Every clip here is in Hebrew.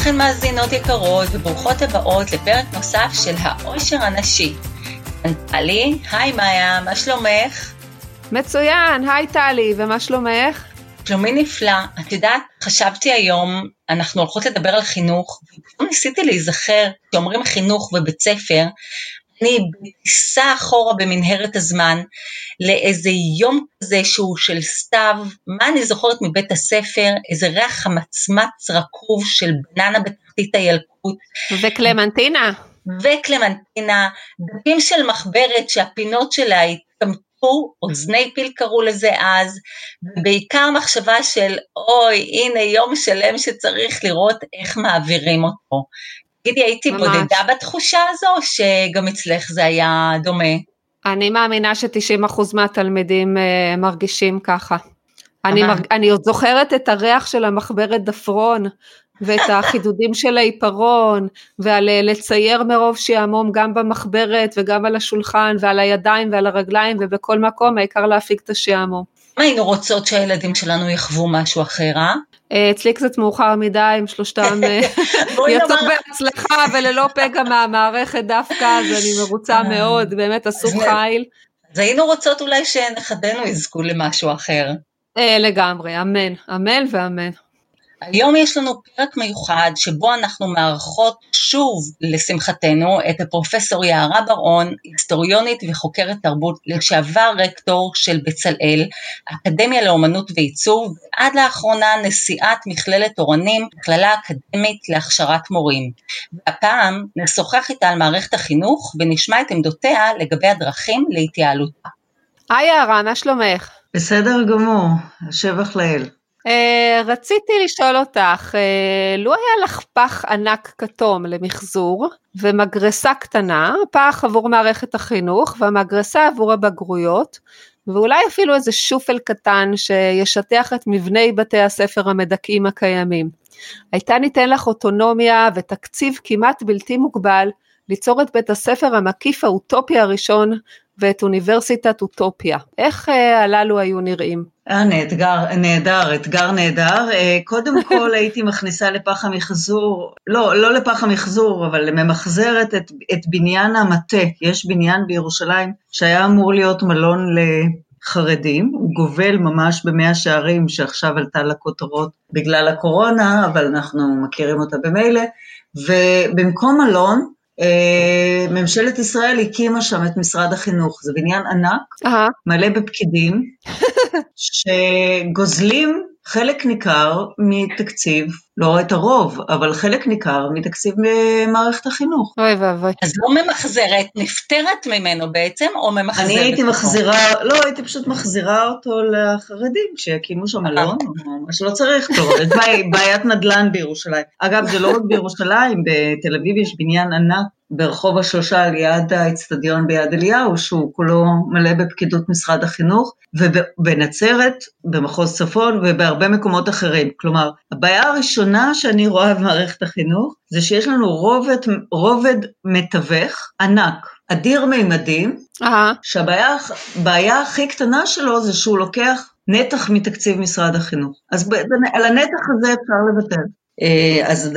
לכן מאזינות יקרות וברוכות הבאות לפרק נוסף של העושר הנשי. טלי, היי מאיה, מה שלומך? מצוין, היי טלי, ומה שלומך? שלומי נפלא. את יודעת, חשבתי היום, אנחנו הולכות לדבר על חינוך, וניסיתי להיזכר, כשאומרים חינוך ובית ספר, אני בטיסה אחורה במנהרת הזמן לאיזה יום כזה שהוא של סתיו, מה אני זוכרת מבית הספר? איזה ריח חמצמץ רקוב של בננה בתחתית הילקוט. וקלמנטינה. וקלמנטינה, דפים של מחברת שהפינות שלה התקמטו, אוזני פיל קראו לזה אז, ובעיקר מחשבה של אוי, הנה יום שלם שצריך לראות איך מעבירים אותו. תגידי, הייתי ממש. בודדה בתחושה הזו, או שגם אצלך זה היה דומה? אני מאמינה ש-90% מהתלמידים uh, מרגישים ככה. אני, מרג... אני עוד זוכרת את הריח של המחברת דפרון, ואת החידודים של העיפרון, ועל אה, לצייר מרוב שעמום גם במחברת וגם על השולחן ועל הידיים ועל הרגליים ובכל מקום, העיקר להפיק את השעמום. מה היינו רוצות שהילדים שלנו יחוו משהו אחר, אה? אה אצלי קצת מאוחר מדי, עם שלושתם אה, יצאו בהצלחה וללא פגע מהמערכת דווקא, אז אני מרוצה מאוד, באמת עשו חיל. אז היינו רוצות אולי שנכדינו יזכו למשהו אחר. לגמרי, אמן, אמן ואמן. היום יש לנו פרק מיוחד שבו אנחנו מארחות שוב, לשמחתנו, את הפרופסור יערה בר-און, היסטוריונית וחוקרת תרבות, לשעבר רקטור של בצלאל, אקדמיה לאומנות ועיצוב, ועד לאחרונה נשיאת מכללת אורנים, מכללה אקדמית להכשרת מורים. והפעם נשוחח איתה על מערכת החינוך ונשמע את עמדותיה לגבי הדרכים להתייעלותה. היי יערה, מה שלומך? בסדר גמור, השבח לאל. Uh, רציתי לשאול אותך, uh, לו היה לך פח ענק כתום למחזור ומגרסה קטנה, פח עבור מערכת החינוך והמגרסה עבור הבגרויות, ואולי אפילו איזה שופל קטן שישטח את מבני בתי הספר המדכאים הקיימים. הייתה ניתן לך אוטונומיה ותקציב כמעט בלתי מוגבל ליצור את בית הספר המקיף האוטופי הראשון ואת אוניברסיטת אוטופיה. איך אה, הללו היו נראים? אה, נהדר, נהדר, אתגר נהדר. אה, קודם כל הייתי מכניסה לפח המחזור, לא, לא לפח המחזור, אבל ממחזרת את, את בניין המטה. יש בניין בירושלים שהיה אמור להיות מלון לחרדים, הוא גובל ממש במאה שערים שעכשיו עלתה לכותרות בגלל הקורונה, אבל אנחנו מכירים אותה במילא, ובמקום מלון, ממשלת ישראל הקימה שם את משרד החינוך, זה בניין ענק, uh-huh. מלא בפקידים, שגוזלים חלק ניכר מתקציב, לא את הרוב, אבל חלק ניכר מתקציב מערכת החינוך. אוי ואבוי. אז לא ממחזרת, נפטרת ממנו בעצם, או ממחזרת? אני הייתי מחזירה, לא, הייתי פשוט מחזירה אותו לחרדים, שיקימו שם מלון, מה שלא צריך, טוב, יש בעיית נדל"ן בירושלים. אגב, זה לא רק בירושלים, בתל אביב יש בניין ענק ברחוב השלושה ליד האצטדיון ביד אליהו, שהוא כולו מלא בפקידות משרד החינוך, ובנצרת, במחוז צפון ובהרבה מקומות אחרים. כלומר, הבעיה הראשונה שאני רואה במערכת החינוך, זה שיש לנו רובד, רובד מתווך ענק, אדיר מימדים, uh-huh. שהבעיה הכי קטנה שלו זה שהוא לוקח נתח מתקציב משרד החינוך. אז על הנתח הזה אפשר לוותר. אה, אז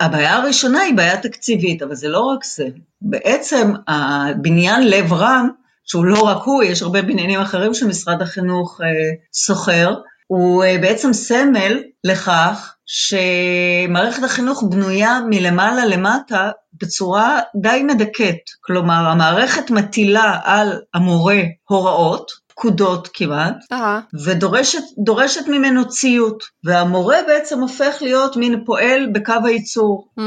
הבעיה הראשונה היא בעיה תקציבית, אבל זה לא רק זה. בעצם הבניין לב רם, שהוא לא רק הוא, יש הרבה בניינים אחרים שמשרד החינוך שוכר, הוא אה, בעצם סמל לכך שמערכת החינוך בנויה מלמעלה למטה בצורה די מדכאת. כלומר, המערכת מטילה על המורה הוראות, פקודות כמעט, uh-huh. ודורשת ממנו ציות, והמורה בעצם הופך להיות מין פועל בקו הייצור. Mm.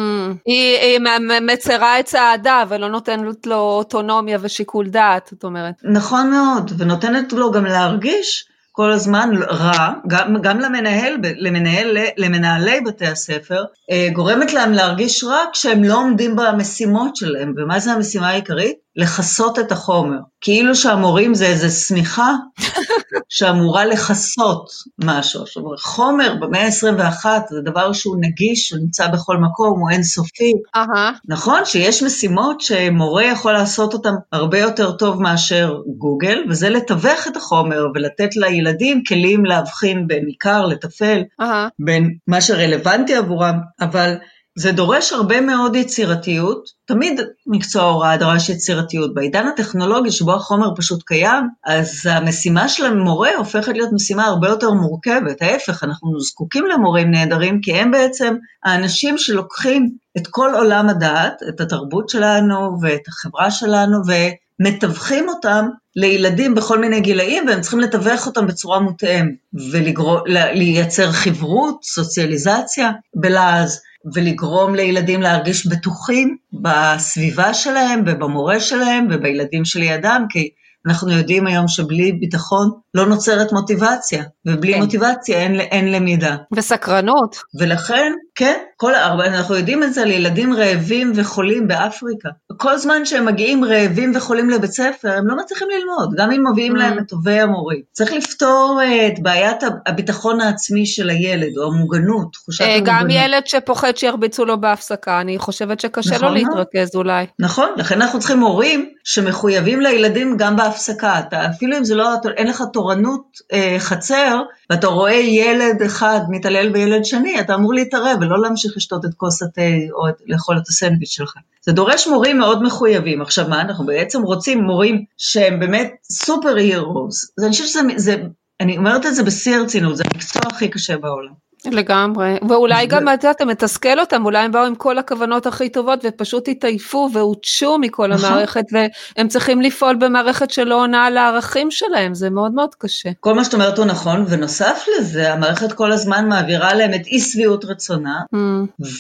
היא, היא מצרה את צעדה ולא נותנת לו אוטונומיה ושיקול דעת, זאת אומרת. נכון מאוד, ונותנת לו גם להרגיש כל הזמן רע, גם, גם למנהל, למנהל, למנהלי בתי הספר, אה, גורמת להם להרגיש רע כשהם לא עומדים במשימות שלהם. ומה זה המשימה העיקרית? לכסות את החומר. כאילו שהמורים זה איזה שמיכה שאמורה לכסות משהו. עכשיו, חומר במאה ה-21 זה דבר שהוא נגיש, הוא נמצא בכל מקום, הוא אינסופי. Uh-huh. נכון שיש משימות שמורה יכול לעשות אותן הרבה יותר טוב מאשר גוגל, וזה לתווך את החומר ולתת לילדים. לילדים כלים להבחין בין עיקר לטפל, uh-huh. בין מה שרלוונטי עבורם, אבל זה דורש הרבה מאוד יצירתיות, תמיד מקצוע ההוראה דרש יצירתיות. בעידן הטכנולוגי שבו החומר פשוט קיים, אז המשימה של המורה הופכת להיות משימה הרבה יותר מורכבת. ההפך, אנחנו זקוקים למורים נהדרים, כי הם בעצם האנשים שלוקחים את כל עולם הדעת, את התרבות שלנו ואת החברה שלנו, ומתווכים אותם לילדים בכל מיני גילאים, והם צריכים לתווך אותם בצורה מותאמת, ולייצר חברות, סוציאליזציה בלעז. ולגרום לילדים להרגיש בטוחים בסביבה שלהם ובמורה שלהם ובילדים שלידם, כי אנחנו יודעים היום שבלי ביטחון לא נוצרת מוטיבציה, ובלי כן. מוטיבציה אין, אין למידה. וסקרנות. ולכן, כן, כל הארבע, אנחנו יודעים את זה על ילדים רעבים וחולים באפריקה. כל זמן שהם מגיעים רעבים וחולים לבית ספר, הם לא מצליחים ללמוד, גם אם מביאים mm. להם את טובי המורים. צריך לפתור אה, את בעיית הביטחון העצמי של הילד, או המוגנות, תחושת אה, המוגנות. גם ילד שפוחד שירביצו לו בהפסקה, אני חושבת שקשה נכון, לו להתרכז אולי. נכון, לכן אנחנו צריכים הורים שמחויבים לילדים גם בהפסקה. אתה, אפילו אם זה לא, אין לך תורנות אה, חצר, ואתה רואה ילד אחד מתעלל בילד שני, אתה אמור להתערב ולא להמשיך לשתות את כוס התה או את, לאכול את הסנדוויץ' שלך. זה דורש מורים מאוד מחויבים. עכשיו מה, אנחנו בעצם רוצים מורים שהם באמת סופר הירוס. אני חושבת שזה, זה, אני אומרת את זה בשיא הרצינות, זה המקצוע הכי קשה בעולם. לגמרי, ואולי גם אתה, אתה מתסכל אותם, אולי הם באו עם כל הכוונות הכי טובות ופשוט התעייפו והותשו מכל נכון. המערכת והם צריכים לפעול במערכת שלא עונה על הערכים שלהם, זה מאוד מאוד קשה. כל מה שאת אומרת הוא נכון, ונוסף לזה, המערכת כל הזמן מעבירה להם את אי שביעות רצונה, mm.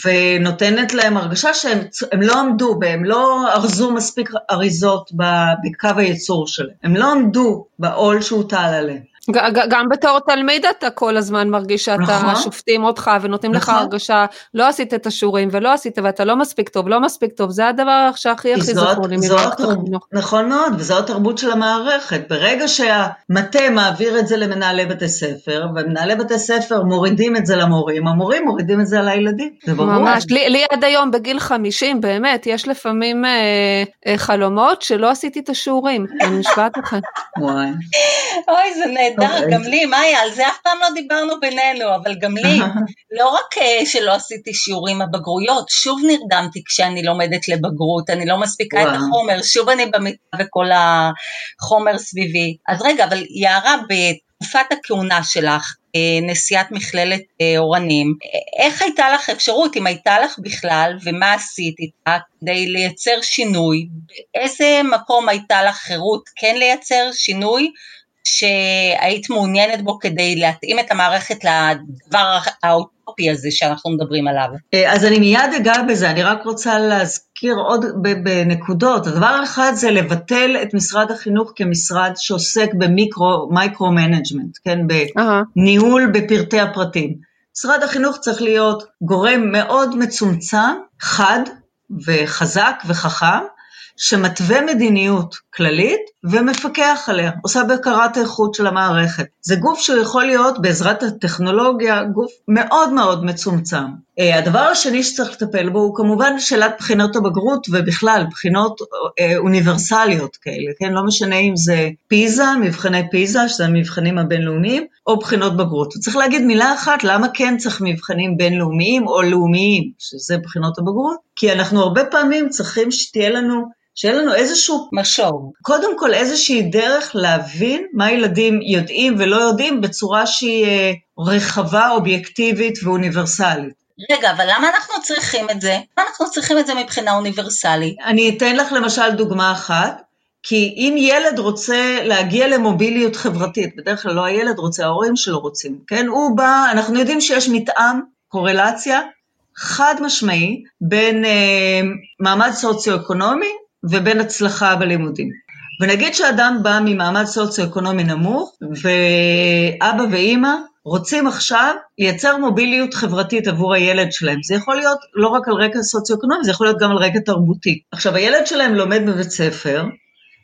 ונותנת להם הרגשה שהם לא עמדו, הם לא ארזו מספיק אריזות בקו הייצור שלהם, הם לא עמדו בעול שהוטל עליהם. גם בתור תלמיד אתה כל הזמן מרגיש שאתה נכון. שופטים אותך ונותנים נכון. לך הרגשה לא עשית את השיעורים ולא עשית ואתה לא מספיק טוב לא מספיק טוב זה הדבר שהכי הכי זכור לי ממערכת החינוך. נכון מאוד וזו התרבות של המערכת ברגע שהמטה מעביר את זה למנהלי בתי ספר ומנהלי בתי ספר מורידים את זה למורים המורים מורידים את זה על הילדים. זה ברור. ממש לי, לי עד היום בגיל 50 באמת יש לפעמים אה, אה, חלומות שלא עשיתי את השיעורים אני נשבעת לכם. וואי. אוי זה נהדר. נהדר, אוקיי. גם לי, מאיה, על זה אף פעם לא דיברנו בינינו, אבל גם לי, לא רק אה, שלא עשיתי שיעורים בבגרויות, שוב נרדמתי כשאני לומדת לבגרות, אני לא מספיקה את החומר, שוב אני במיטה וכל החומר סביבי. אז רגע, אבל יערה, בתקופת הכהונה שלך, אה, נשיאת מכללת אה, אורנים, איך הייתה לך אפשרות, אם הייתה לך בכלל, ומה עשית איתה כדי לייצר שינוי? באיזה מקום הייתה לך חירות כן לייצר שינוי, שהיית מעוניינת בו כדי להתאים את המערכת לדבר האוטופי הזה שאנחנו מדברים עליו? אה, אז אני מיד אגע בזה, אני רק רוצה להזכיר עוד בנקודות. הדבר אחד זה לבטל את משרד החינוך כמשרד שעוסק במיקרו, micro-management, כן, בניהול בפרטי הפרטים. משרד החינוך צריך להיות גורם מאוד מצומצם, חד וחזק וחכם, שמתווה מדיניות כללית ומפקח עליה, עושה בקרת איכות של המערכת. זה גוף שיכול להיות בעזרת הטכנולוגיה גוף מאוד מאוד מצומצם. אה, הדבר השני שצריך לטפל בו הוא כמובן שאלת בחינות הבגרות ובכלל בחינות אה, אוניברסליות כאלה, כן? לא משנה אם זה פיזה, מבחני פיזה, שזה המבחנים הבינלאומיים, או בחינות בגרות. וצריך להגיד מילה אחת, למה כן צריך מבחנים בינלאומיים או לאומיים, שזה בחינות הבגרות? כי אנחנו הרבה פעמים צריכים שתהיה לנו שיהיה לנו איזשהו משוב. קודם כל איזושהי דרך להבין מה ילדים יודעים ולא יודעים בצורה שהיא אה, רחבה, אובייקטיבית ואוניברסלית. רגע, אבל למה אנחנו צריכים את זה? למה אנחנו צריכים את זה מבחינה אוניברסלית? אני אתן לך למשל דוגמה אחת. כי אם ילד רוצה להגיע למוביליות חברתית, בדרך כלל לא הילד רוצה, ההורים שלו רוצים, כן? הוא בא, אנחנו יודעים שיש מתאם, קורלציה, חד משמעי, בין אה, מעמד סוציו-אקונומי ובין הצלחה בלימודים. ונגיד שאדם בא ממעמד סוציו-אקונומי נמוך, ואבא ואימא רוצים עכשיו לייצר מוביליות חברתית עבור הילד שלהם. זה יכול להיות לא רק על רקע סוציו-אקונומי, זה יכול להיות גם על רקע תרבותי. עכשיו, הילד שלהם לומד בבית ספר,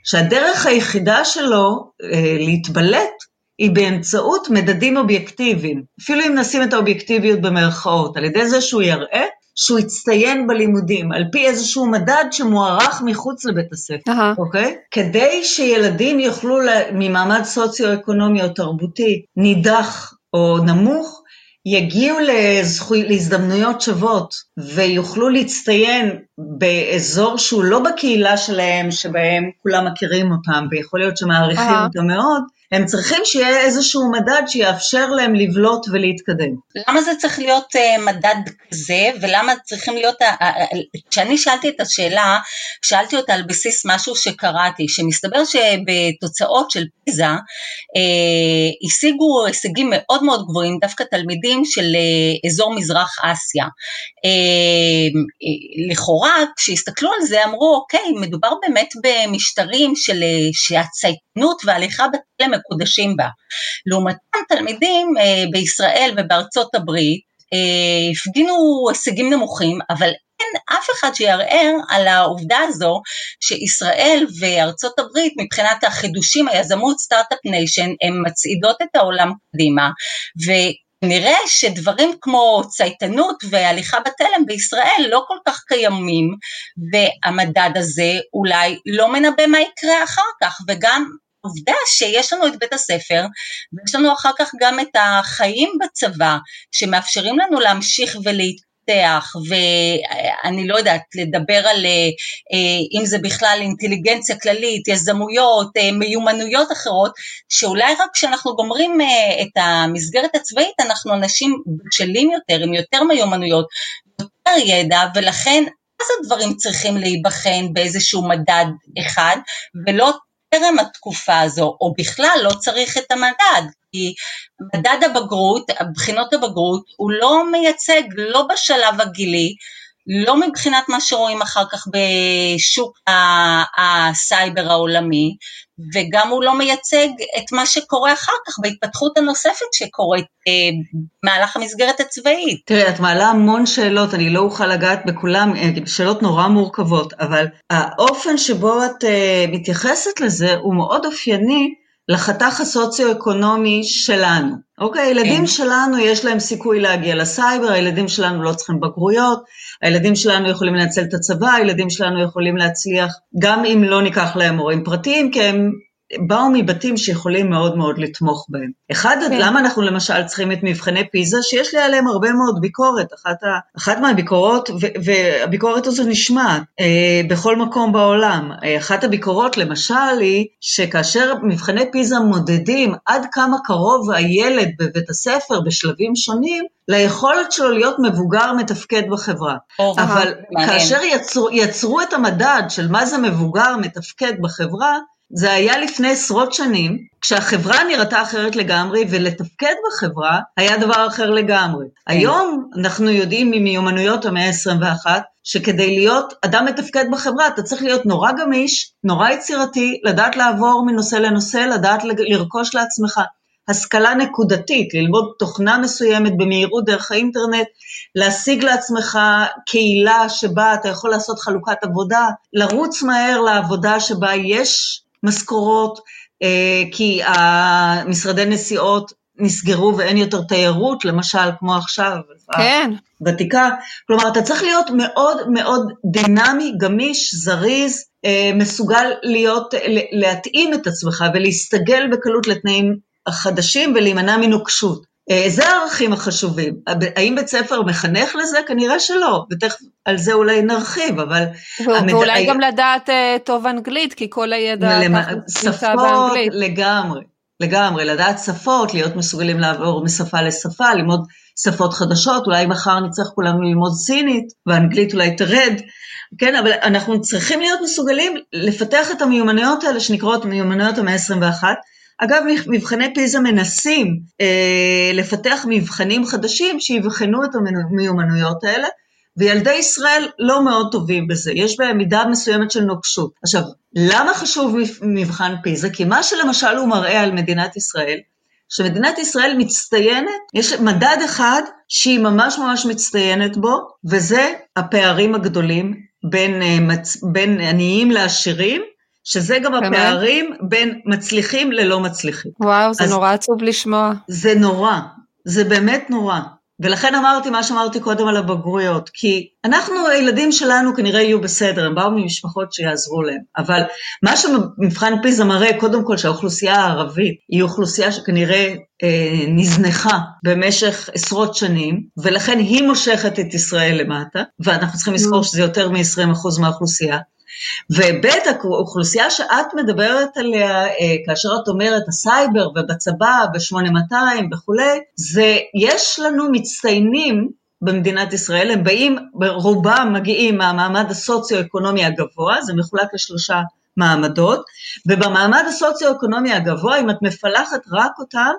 שהדרך היחידה שלו אה, להתבלט היא באמצעות מדדים אובייקטיביים. אפילו אם נשים את האובייקטיביות במרכאות, על ידי זה שהוא יראה שהוא הצטיין בלימודים, על פי איזשהו מדד שמוערך מחוץ לבית הספר, אהה. אוקיי? כדי שילדים יוכלו, ממעמד סוציו-אקונומי או תרבותי נידח או נמוך, יגיעו לזכו... להזדמנויות שוות ויוכלו להצטיין באזור שהוא לא בקהילה שלהם, שבהם כולם מכירים אותם ויכול להיות שמעריכים אהה. אותם מאוד, הם צריכים שיהיה איזשהו מדד שיאפשר להם לבלוט ולהתקדם. למה זה צריך להיות uh, מדד כזה, ולמה צריכים להיות, ה- ה- ה- כשאני שאלתי את השאלה, שאלתי אותה על בסיס משהו שקראתי, שמסתבר שבתוצאות של פיזה, uh, השיגו הישגים מאוד מאוד גבוהים, דווקא תלמידים של uh, אזור מזרח אסיה. Uh, uh, לכאורה, כשהסתכלו על זה, אמרו, אוקיי, מדובר באמת במשטרים של, uh, שהצייתנות וההליכה בתלם מקודשים בה. לעומתם תלמידים אה, בישראל ובארצות הברית אה, הפגינו הישגים נמוכים, אבל אין אף אחד שיערער על העובדה הזו שישראל וארצות הברית מבחינת החידושים, היזמות, start-up nation, הן מצעידות את העולם קדימה, ונראה שדברים כמו צייתנות והליכה בתלם בישראל לא כל כך קיימים, והמדד הזה אולי לא מנבא מה יקרה אחר כך, וגם העובדה שיש לנו את בית הספר, ויש לנו אחר כך גם את החיים בצבא, שמאפשרים לנו להמשיך ולהתפתח, ואני לא יודעת, לדבר על אה, אה, אם זה בכלל אינטליגנציה כללית, יזמויות, אה, מיומנויות אחרות, שאולי רק כשאנחנו גומרים את המסגרת הצבאית, אנחנו אנשים בשלים יותר, עם יותר מיומנויות, יותר ידע, ולכן אז הדברים צריכים להיבחן באיזשהו מדד אחד, ולא טרם התקופה הזו, או בכלל לא צריך את המדד, כי מדד הבגרות, בחינות הבגרות, הוא לא מייצג, לא בשלב הגילי, לא מבחינת מה שרואים אחר כך בשוק הסייבר העולמי, וגם הוא לא מייצג את מה שקורה אחר כך בהתפתחות הנוספת שקורית אה, במהלך המסגרת הצבאית. תראי, את מעלה המון שאלות, אני לא אוכל לגעת בכולם, אה, שאלות נורא מורכבות, אבל האופן שבו את uh, מתייחסת לזה הוא מאוד אופייני לחתך הסוציו-אקונומי שלנו. אוקיי, הילדים כן. שלנו יש להם סיכוי להגיע לסייבר, הילדים שלנו לא צריכים בגרויות, הילדים שלנו יכולים לנצל את הצבא, הילדים שלנו יכולים להצליח, גם אם לא ניקח להם מורים פרטיים, כי הם באו מבתים שיכולים מאוד מאוד לתמוך בהם. אחד, כן. למה אנחנו למשל צריכים את מבחני פיזה, שיש לי עליהם הרבה מאוד ביקורת, אחת, ה, אחת מהביקורות, ו, והביקורת הזו נשמעת אה, בכל מקום בעולם. אה, אחת הביקורות למשל היא, שכאשר מבחני פיזה מודדים עד כמה קרוב הילד בבית הספר בשלבים שונים, ליכולת שלו להיות מבוגר מתפקד בחברה. אבל מעניין. כאשר יצרו, יצרו את המדד של מה זה מבוגר מתפקד בחברה, זה היה לפני עשרות שנים, כשהחברה נראתה אחרת לגמרי, ולתפקד בחברה היה דבר אחר לגמרי. היום אנחנו יודעים ממיומנויות המאה ה-21, שכדי להיות אדם מתפקד בחברה, אתה צריך להיות נורא גמיש, נורא יצירתי, לדעת לעבור מנושא לנושא, לדעת לרכוש לעצמך השכלה נקודתית, ללמוד תוכנה מסוימת במהירות דרך האינטרנט, להשיג לעצמך קהילה שבה אתה יכול לעשות חלוקת עבודה, לרוץ מהר לעבודה שבה יש משכורות, אה, כי המשרדי נסיעות נסגרו ואין יותר תיירות, למשל, כמו עכשיו. כן. ותיקה. כלומר, אתה צריך להיות מאוד מאוד דינמי, גמיש, זריז, אה, מסוגל להיות, להתאים את עצמך ולהסתגל בקלות לתנאים החדשים ולהימנע מנוקשות. זה הערכים החשובים. האם בית ספר מחנך לזה? כנראה שלא, ותכף על זה אולי נרחיב, אבל... ואולי המד... גם לדעת uh, טוב אנגלית, כי כל הידע למ... שפות לגמרי, לגמרי, לדעת שפות, להיות מסוגלים לעבור משפה לשפה, ללמוד שפות חדשות, אולי מחר נצטרך כולנו ללמוד סינית, ואנגלית אולי תרד, כן, אבל אנחנו צריכים להיות מסוגלים לפתח את המיומנויות האלה שנקראות מיומנויות המאה ה-21, אגב, מבחני פיזה מנסים אה, לפתח מבחנים חדשים שיבחנו את המיומנויות האלה, וילדי ישראל לא מאוד טובים בזה, יש בהם מידה מסוימת של נוקשות. עכשיו, למה חשוב מבחן פיזה? כי מה שלמשל הוא מראה על מדינת ישראל, שמדינת ישראל מצטיינת, יש מדד אחד שהיא ממש ממש מצטיינת בו, וזה הפערים הגדולים בין, בין עניים לעשירים, שזה גם באמת? הפערים בין מצליחים ללא מצליחים. וואו, זה נורא עצוב לשמוע. זה נורא, זה באמת נורא. ולכן אמרתי מה שאמרתי קודם על הבגרויות, כי אנחנו, הילדים שלנו כנראה יהיו בסדר, הם באו ממשפחות שיעזרו להם, אבל מה שמבחן פיזה מראה, קודם כל שהאוכלוסייה הערבית היא אוכלוסייה שכנראה אה, נזנחה במשך עשרות שנים, ולכן היא מושכת את ישראל למטה, ואנחנו צריכים לזכור. שזה יותר מ-20% מהאוכלוסייה. וב' האוכלוסייה שאת מדברת עליה אה, כאשר את אומרת הסייבר ובצבא ב-8200 וכולי, זה יש לנו מצטיינים במדינת ישראל, הם באים, רובם מגיעים מהמעמד הסוציו-אקונומי הגבוה, זה מחולק לשלושה מעמדות, ובמעמד הסוציו-אקונומי הגבוה, אם את מפלחת רק אותם,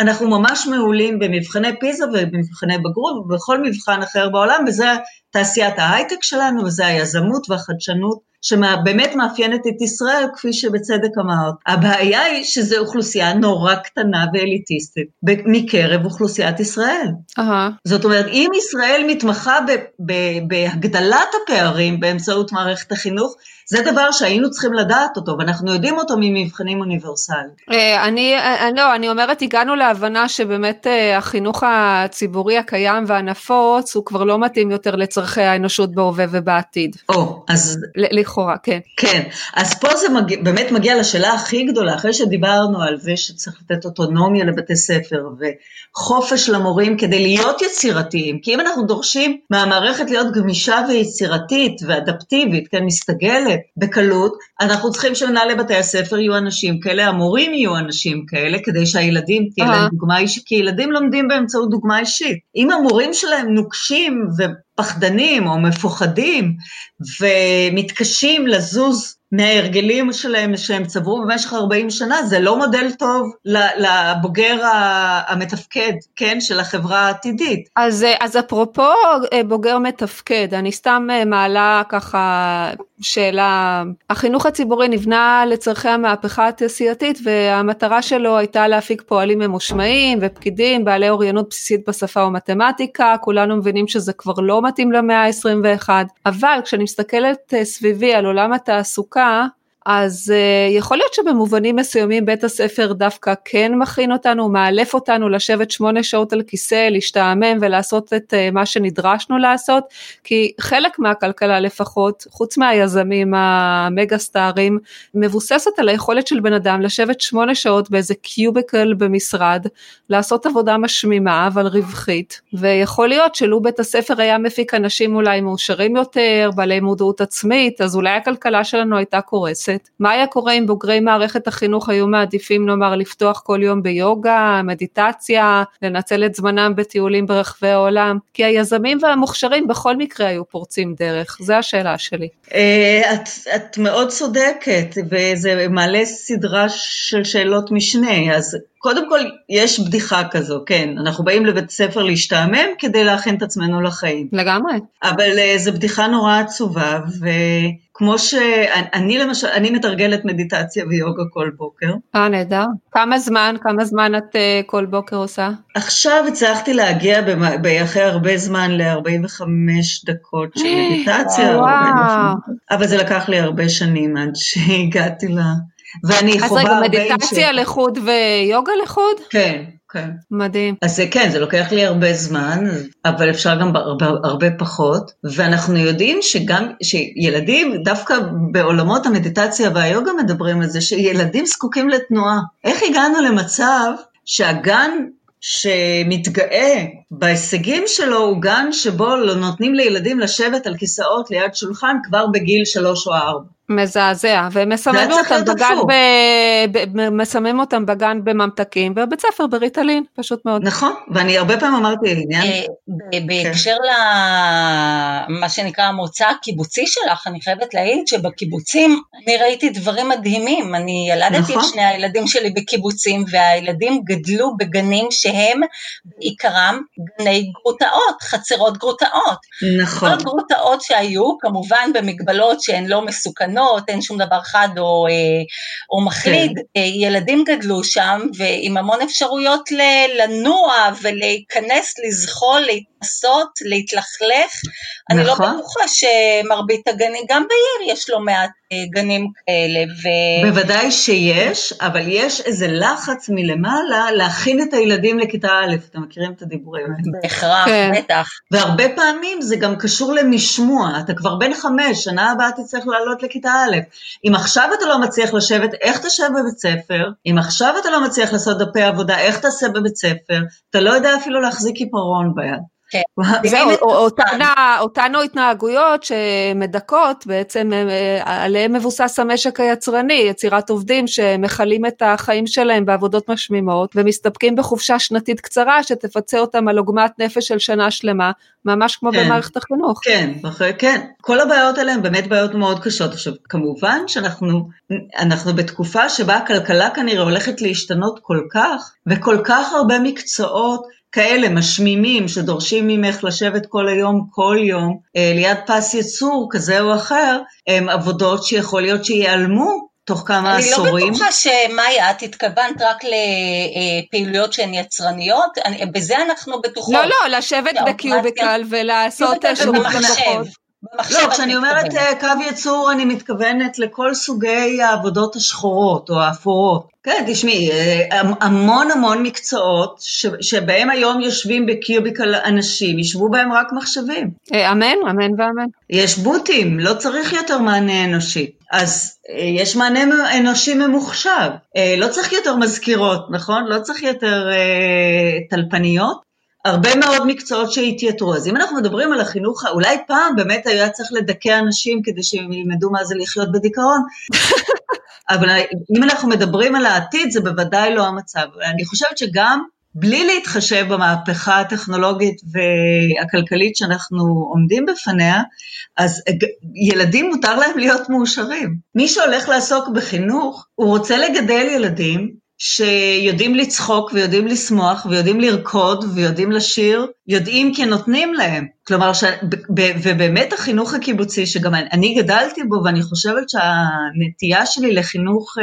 אנחנו ממש מעולים במבחני פיזה ובמבחני בגרות ובכל מבחן אחר בעולם, וזה תעשיית ההייטק שלנו, וזה היזמות והחדשנות שבאמת מאפיינת את ישראל, כפי שבצדק אמרת. הבעיה היא שזו אוכלוסייה נורא קטנה ואליטיסטית מקרב אוכלוסיית ישראל. Uh-huh. זאת אומרת, אם ישראל מתמחה בהגדלת הפערים באמצעות מערכת החינוך, זה דבר שהיינו צריכים לדעת אותו, ואנחנו יודעים אותו ממבחנים אוניברסליים. אה, אני, אה, לא, אני אומרת, הגענו להבנה שבאמת אה, החינוך הציבורי הקיים והנפוץ, הוא כבר לא מתאים יותר לצורכי האנושות בהווה ובעתיד. או, אז... לכאורה, כן. כן, אז פה זה מגיע, באמת מגיע לשאלה הכי גדולה, אחרי שדיברנו על זה שצריך לתת אוטונומיה לבתי ספר וחופש למורים כדי להיות יצירתיים, כי אם אנחנו דורשים מהמערכת להיות גמישה ויצירתית ואדפטיבית, כן, מסתגלת, בקלות, אנחנו צריכים שמנהלי בתי הספר יהיו אנשים כאלה, המורים יהיו אנשים כאלה, כדי שהילדים תהיה להם דוגמה אישית, כי ילדים לומדים באמצעות דוגמה אישית. אם המורים שלהם נוקשים ופחדנים או מפוחדים ומתקשים לזוז מההרגלים שלהם שהם צברו במשך 40 שנה, זה לא מודל טוב לבוגר המתפקד, כן, של החברה העתידית. אז, אז אפרופו אה, בוגר מתפקד, אני סתם אה, מעלה ככה שאלה, החינוך הציבורי נבנה לצורכי המהפכה התעשייתית והמטרה שלו הייתה להפיק פועלים ממושמעים ופקידים בעלי אוריינות בסיסית בשפה ומתמטיקה, כולנו מבינים שזה כבר לא מתאים למאה ה-21, אבל כשאני מסתכלת אה, סביבי על עולם התעסוקה, пока. אז uh, יכול להיות שבמובנים מסוימים בית הספר דווקא כן מכין אותנו, מאלף אותנו לשבת שמונה שעות על כיסא, להשתעמם ולעשות את uh, מה שנדרשנו לעשות, כי חלק מהכלכלה לפחות, חוץ מהיזמים המגה סטארים, מבוססת על היכולת של בן אדם לשבת שמונה שעות באיזה קיוביקל במשרד, לעשות עבודה משמימה אבל רווחית, ויכול להיות שלו בית הספר היה מפיק אנשים אולי מאושרים יותר, בעלי מודעות עצמית, אז אולי הכלכלה שלנו הייתה קורסת. אחרת. מה היה קורה אם בוגרי מערכת החינוך היו מעדיפים נאמר לפתוח כל יום ביוגה, מדיטציה, לנצל את זמנם בטיולים ברחבי העולם? כי היזמים והמוכשרים בכל מקרה היו פורצים דרך, זו השאלה שלי. אה, את, את מאוד צודקת, וזה מעלה סדרה של שאלות משנה, אז קודם כל, יש בדיחה כזו, כן, אנחנו באים לבית ספר להשתעמם כדי להכין את עצמנו לחיים. לגמרי. אבל uh, זו בדיחה נורא עצובה, וכמו שאני למשל, אני מתרגלת מדיטציה ויוגה כל בוקר. אה, נהדר. כמה זמן, כמה זמן את uh, כל בוקר עושה? עכשיו הצלחתי להגיע אחרי הרבה זמן ל-45 דקות של מדיטציה. וואו. אבל זה לקח לי הרבה שנים עד שהגעתי ל... ואני חווה הרבה... אז רגע, מדיטציה לחוד ויוגה לחוד? כן, כן. מדהים. אז זה כן, זה לוקח לי הרבה זמן, אבל אפשר גם הרבה, הרבה פחות, ואנחנו יודעים שגם, שילדים, דווקא בעולמות המדיטציה והיוגה מדברים על זה, שילדים זקוקים לתנועה. איך הגענו למצב שהגן שמתגאה בהישגים שלו הוא גן שבו לא נותנים לילדים לשבת על כיסאות ליד שולחן כבר בגיל שלוש או ארבע. מזעזע, ומסממים אותם בגן, ב... ב... מסממים אותם בגן בממתקים, ובבית ספר בריטלין, פשוט מאוד. נכון, ואני הרבה פעמים אמרתי עניין. אה, בהקשר למה שנקרא המוצא הקיבוצי שלך, אני חייבת להעיד שבקיבוצים אני ראיתי דברים מדהימים, אני ילדתי את נכון. שני הילדים שלי בקיבוצים, והילדים גדלו בגנים שהם בעיקרם גני גרוטאות, חצרות גרוטאות. נכון. כל הגרוטאות שהיו, כמובן במגבלות שהן לא מסוכנות, אין שום דבר חד או, אה, או מחליד. כן. אה, ילדים גדלו שם ועם המון אפשרויות לנוע ולהיכנס, לזחול, להתנסות, להתלכלך. אני לא נכון. בטוחה שמרבית הגנים, גם בעיר יש לא מעט אה, גנים כאלה, ו... בוודאי שיש, אבל יש איזה לחץ מלמעלה להכין את הילדים לכיתה א', אתם מכירים את הדיבורים האלה? בהכרח, כן. בטח. והרבה פעמים זה גם קשור למשמוע, אתה כבר בן חמש, שנה הבאה תצטרך לעלות לכיתה א'. אם עכשיו אתה לא מצליח לשבת, איך תשב בבית ספר? אם עכשיו אתה לא מצליח לעשות דפי עבודה, איך תעשה בבית ספר? אתה לא יודע אפילו להחזיק עיפרון ביד. כן. זהו, אותן התנהגויות שמדכאות, בעצם אה, עליהן מבוסס המשק היצרני, יצירת עובדים שמכלים את החיים שלהם בעבודות משמימות, ומסתפקים בחופשה שנתית קצרה שתפצה אותם על עוגמת נפש של שנה שלמה, ממש כמו כן. במערכת החינוך. כן, אחרי- כן. כל הבעיות האלה הן באמת בעיות מאוד קשות. עכשיו, כמובן שאנחנו אנחנו בתקופה שבה הכלכלה כנראה הולכת להשתנות כל כך, וכל כך הרבה מקצועות כאלה משמימים שדורשים ממך לשבת כל היום, כל יום, אה, ליד פס ייצור כזה או אחר, הם עבודות שיכול להיות שייעלמו תוך כמה אני לא עשורים. בטוחה שמאיה, את התכוונת רק לפעילויות שהן יצרניות, אני- בזה אנחנו בטוחות. לא, לא, לשבת לא, בקיוביקל ולעשות אה, שירות במחשב. לקוחות. לא, כשאני אומרת. אה, קו ייצור, אני מתכוונת לכל סוגי העבודות השחורות או האפורות. כן, תשמעי, אה, המון המון מקצועות ש- שבהם היום יושבים בקיוביקל אנשים, ישבו בהם רק מחשבים. אה, אמן, אמן ואמן. יש בוטים, לא צריך יותר מענה אנושי. אז יש מענה אנושי ממוחשב. לא צריך יותר מזכירות, נכון? לא צריך יותר אה, טלפניות. הרבה מאוד מקצועות שהתייתרו. אז אם אנחנו מדברים על החינוך, אולי פעם באמת היה צריך לדכא אנשים כדי שהם ילמדו מה זה לחיות בדיכאון, אבל אם אנחנו מדברים על העתיד, זה בוודאי לא המצב. אני חושבת שגם בלי להתחשב במהפכה הטכנולוגית והכלכלית שאנחנו עומדים בפניה, אז ילדים מותר להם להיות מאושרים. מי שהולך לעסוק בחינוך, הוא רוצה לגדל ילדים שיודעים לצחוק ויודעים לשמוח ויודעים לרקוד ויודעים לשיר, יודעים כי נותנים להם. כלומר, ש... ובאמת החינוך הקיבוצי, שגם אני גדלתי בו, ואני חושבת שהנטייה שלי לחינוך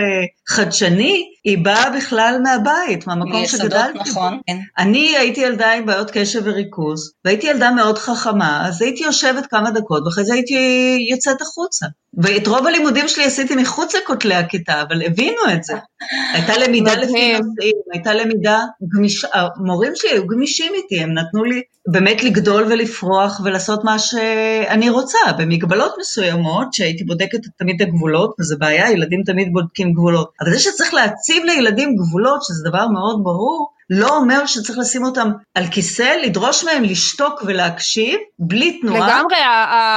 חדשני, היא באה בכלל מהבית, מהמקום שגדלתי נכון, בו. כן. אני הייתי ילדה עם בעיות קשב וריכוז, והייתי ילדה מאוד חכמה, אז הייתי יושבת כמה דקות, ואחרי זה הייתי יוצאת החוצה. ואת רוב הלימודים שלי עשיתי מחוץ לכותלי הכיתה, אבל הבינו את זה. הייתה למידה לפי נושאים, הייתה למידה גמישה, המורים שלי היו גמישים איתי, הם נתנו לי באמת לגדול ולפרוח ולעשות מה שאני רוצה, במגבלות מסוימות, שהייתי בודקת תמיד את הגבולות, וזו בעיה, ילדים תמיד בודקים גבולות. אבל זה שצריך להציב לילדים גבולות, שזה דבר מאוד ברור, לא אומר שצריך לשים אותם על כיסא, לדרוש מהם לשתוק ולהקשיב, בלי תנועה. לגמרי,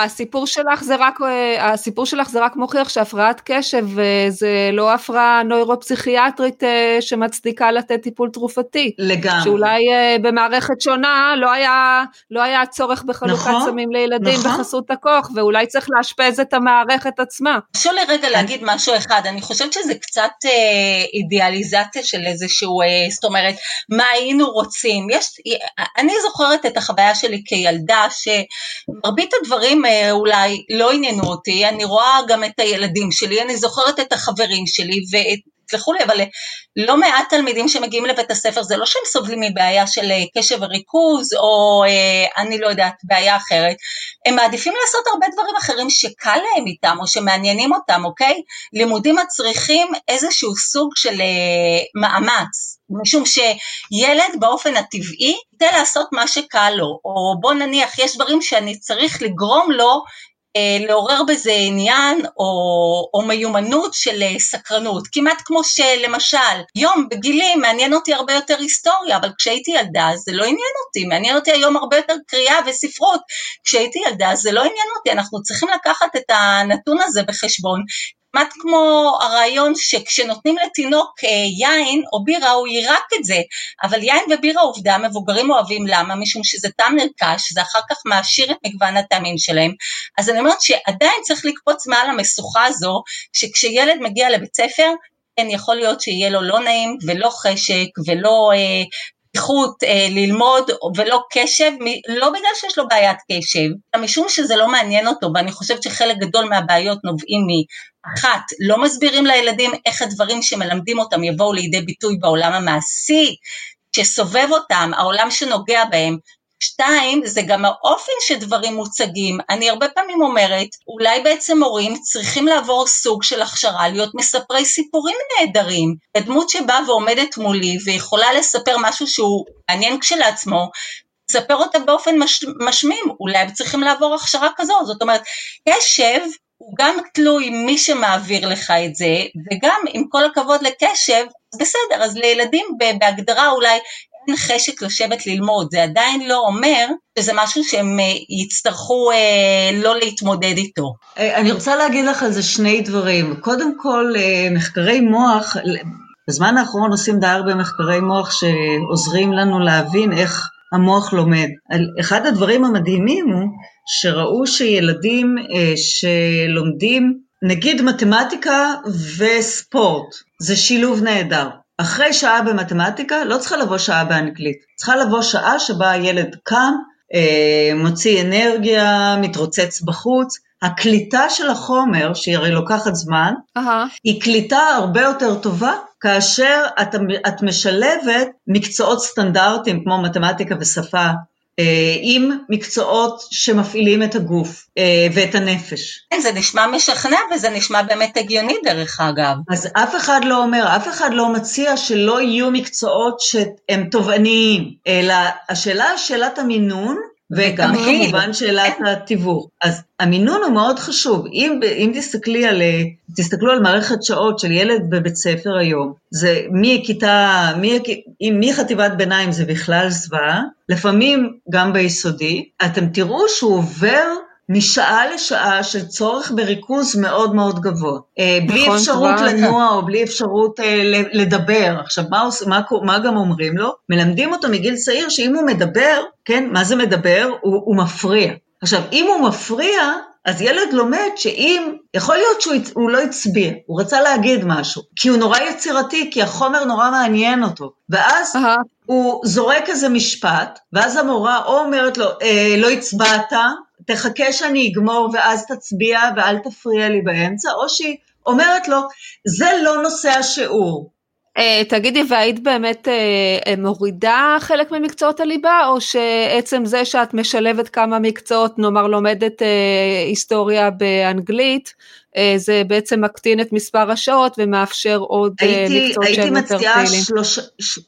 הסיפור שלך זה רק, הסיפור שלך זה רק מוכיח שהפרעת קשב זה לא הפרעה נוירופסיכיאטרית שמצדיקה לתת טיפול תרופתי. לגמרי. שאולי במערכת שונה לא היה, לא היה צורך בחלוקת נכון, סמים לילדים נכון. בחסות הכוח, ואולי צריך לאשפז את המערכת עצמה. תרשו לי רגע להגיד משהו אחד, אני חושבת שזה קצת אה, אידיאליזציה של איזשהו, אה, זאת אומרת, מה היינו רוצים. יש, אני זוכרת את החוויה שלי כילדה, שמרבית הדברים אה, אולי לא עניינו אותי, אני רואה גם את הילדים שלי, אני זוכרת את החברים שלי, ואת... תסלחו לי, אבל לא מעט תלמידים שמגיעים לבית הספר, זה לא שהם סובלים מבעיה של קשב וריכוז, או אה, אני לא יודעת, בעיה אחרת, הם מעדיפים לעשות הרבה דברים אחרים שקל להם איתם, או שמעניינים אותם, אוקיי? לימודים מצריכים איזשהו סוג של אה, מאמץ, משום שילד באופן הטבעי, יתה לעשות מה שקל לו, או בוא נניח, יש דברים שאני צריך לגרום לו, לעורר בזה עניין או, או מיומנות של סקרנות, כמעט כמו שלמשל, יום בגילי מעניין אותי הרבה יותר היסטוריה, אבל כשהייתי ילדה זה לא עניין אותי, מעניין אותי היום הרבה יותר קריאה וספרות, כשהייתי ילדה זה לא עניין אותי, אנחנו צריכים לקחת את הנתון הזה בחשבון, כמעט כמו הרעיון שכשנותנים לתינוק יין או בירה הוא יירק את זה, אבל יין ובירה עובדה מבוגרים אוהבים, למה? משום שזה טעם נרכש, זה אחר כך מעשיר את מגוון הטעמים שלהם, אז אני אומרת שעדיין צריך לקפוץ מעל המשוכה הזו, שכשילד מגיע לבית ספר, כן יכול להיות שיהיה לו לא נעים ולא חשק ולא אה, פתיחות אה, ללמוד ולא קשב, לא בגלל שיש לו בעיית קשב, אלא משום שזה לא מעניין אותו, ואני חושבת שחלק גדול מהבעיות נובעים מאחת, לא מסבירים לילדים איך הדברים שמלמדים אותם יבואו לידי ביטוי בעולם המעשי, שסובב אותם, העולם שנוגע בהם, שתיים, זה גם האופן שדברים מוצגים. אני הרבה פעמים אומרת, אולי בעצם מורים צריכים לעבור סוג של הכשרה, להיות מספרי סיפורים נהדרים. הדמות שבאה ועומדת מולי ויכולה לספר משהו שהוא מעניין כשלעצמו, תספר אותה באופן מש, משמים, אולי הם צריכים לעבור הכשרה כזו, זאת אומרת, קשב הוא גם תלוי מי שמעביר לך את זה, וגם עם כל הכבוד לקשב, בסדר, אז לילדים בהגדרה אולי חשק לשבת ללמוד, זה עדיין לא אומר שזה משהו שהם אה, יצטרכו אה, לא להתמודד איתו. אה, אני רוצה להגיד לך על זה שני דברים. קודם כל, אה, מחקרי מוח, בזמן האחרון עושים די הרבה מחקרי מוח שעוזרים לנו להבין איך המוח לומד. אחד הדברים המדהימים הוא שראו שילדים אה, שלומדים, נגיד מתמטיקה וספורט, זה שילוב נהדר. אחרי שעה במתמטיקה לא צריכה לבוא שעה באנגלית, צריכה לבוא שעה שבה הילד קם, אה, מוציא אנרגיה, מתרוצץ בחוץ. הקליטה של החומר, שהיא הרי לוקחת זמן, uh-huh. היא קליטה הרבה יותר טובה כאשר את, את משלבת מקצועות סטנדרטיים כמו מתמטיקה ושפה עם מקצועות שמפעילים את הגוף אה, ואת הנפש. כן, זה נשמע משכנע וזה נשמע באמת הגיוני דרך אגב. אז אף אחד לא אומר, אף אחד לא מציע שלא יהיו מקצועות שהם תובעניים, אלא השאלה, שאלת המינון, וגם כמובן שאלת התיווך. אז המינון הוא מאוד חשוב. אם, אם תסתכלי על, תסתכלו על מערכת שעות של ילד בבית ספר היום, זה מכיתה, מחטיבת ביניים זה בכלל זוועה, לפעמים גם ביסודי, אתם תראו שהוא עובר משעה לשעה של צורך בריכוז מאוד מאוד גבוה. אה, בלי נכון, אפשרות לנוע או בלי אפשרות אה, לדבר. עכשיו, מה, מה, מה גם אומרים לו? מלמדים אותו מגיל צעיר שאם הוא מדבר, כן, מה זה מדבר? הוא, הוא מפריע. עכשיו, אם הוא מפריע, אז ילד לומד שאם, יכול להיות שהוא לא הצביע, הוא רצה להגיד משהו, כי הוא נורא יצירתי, כי החומר נורא מעניין אותו, ואז uh-huh. הוא זורק איזה משפט, ואז המורה או אומרת לו, אה, לא הצבעת, תחכה שאני אגמור ואז תצביע ואל תפריע לי באמצע, או שהיא אומרת לו, זה לא נושא השיעור. Uh, תגידי, והיית באמת uh, מורידה חלק ממקצועות הליבה, או שעצם זה שאת משלבת כמה מקצועות, נאמר לומדת היסטוריה באנגלית, אה, זה בעצם מקטין את מספר השעות ומאפשר עוד אה, הייתי, מקצועות שהם יותר פעילים. הייתי מציעה שלוש,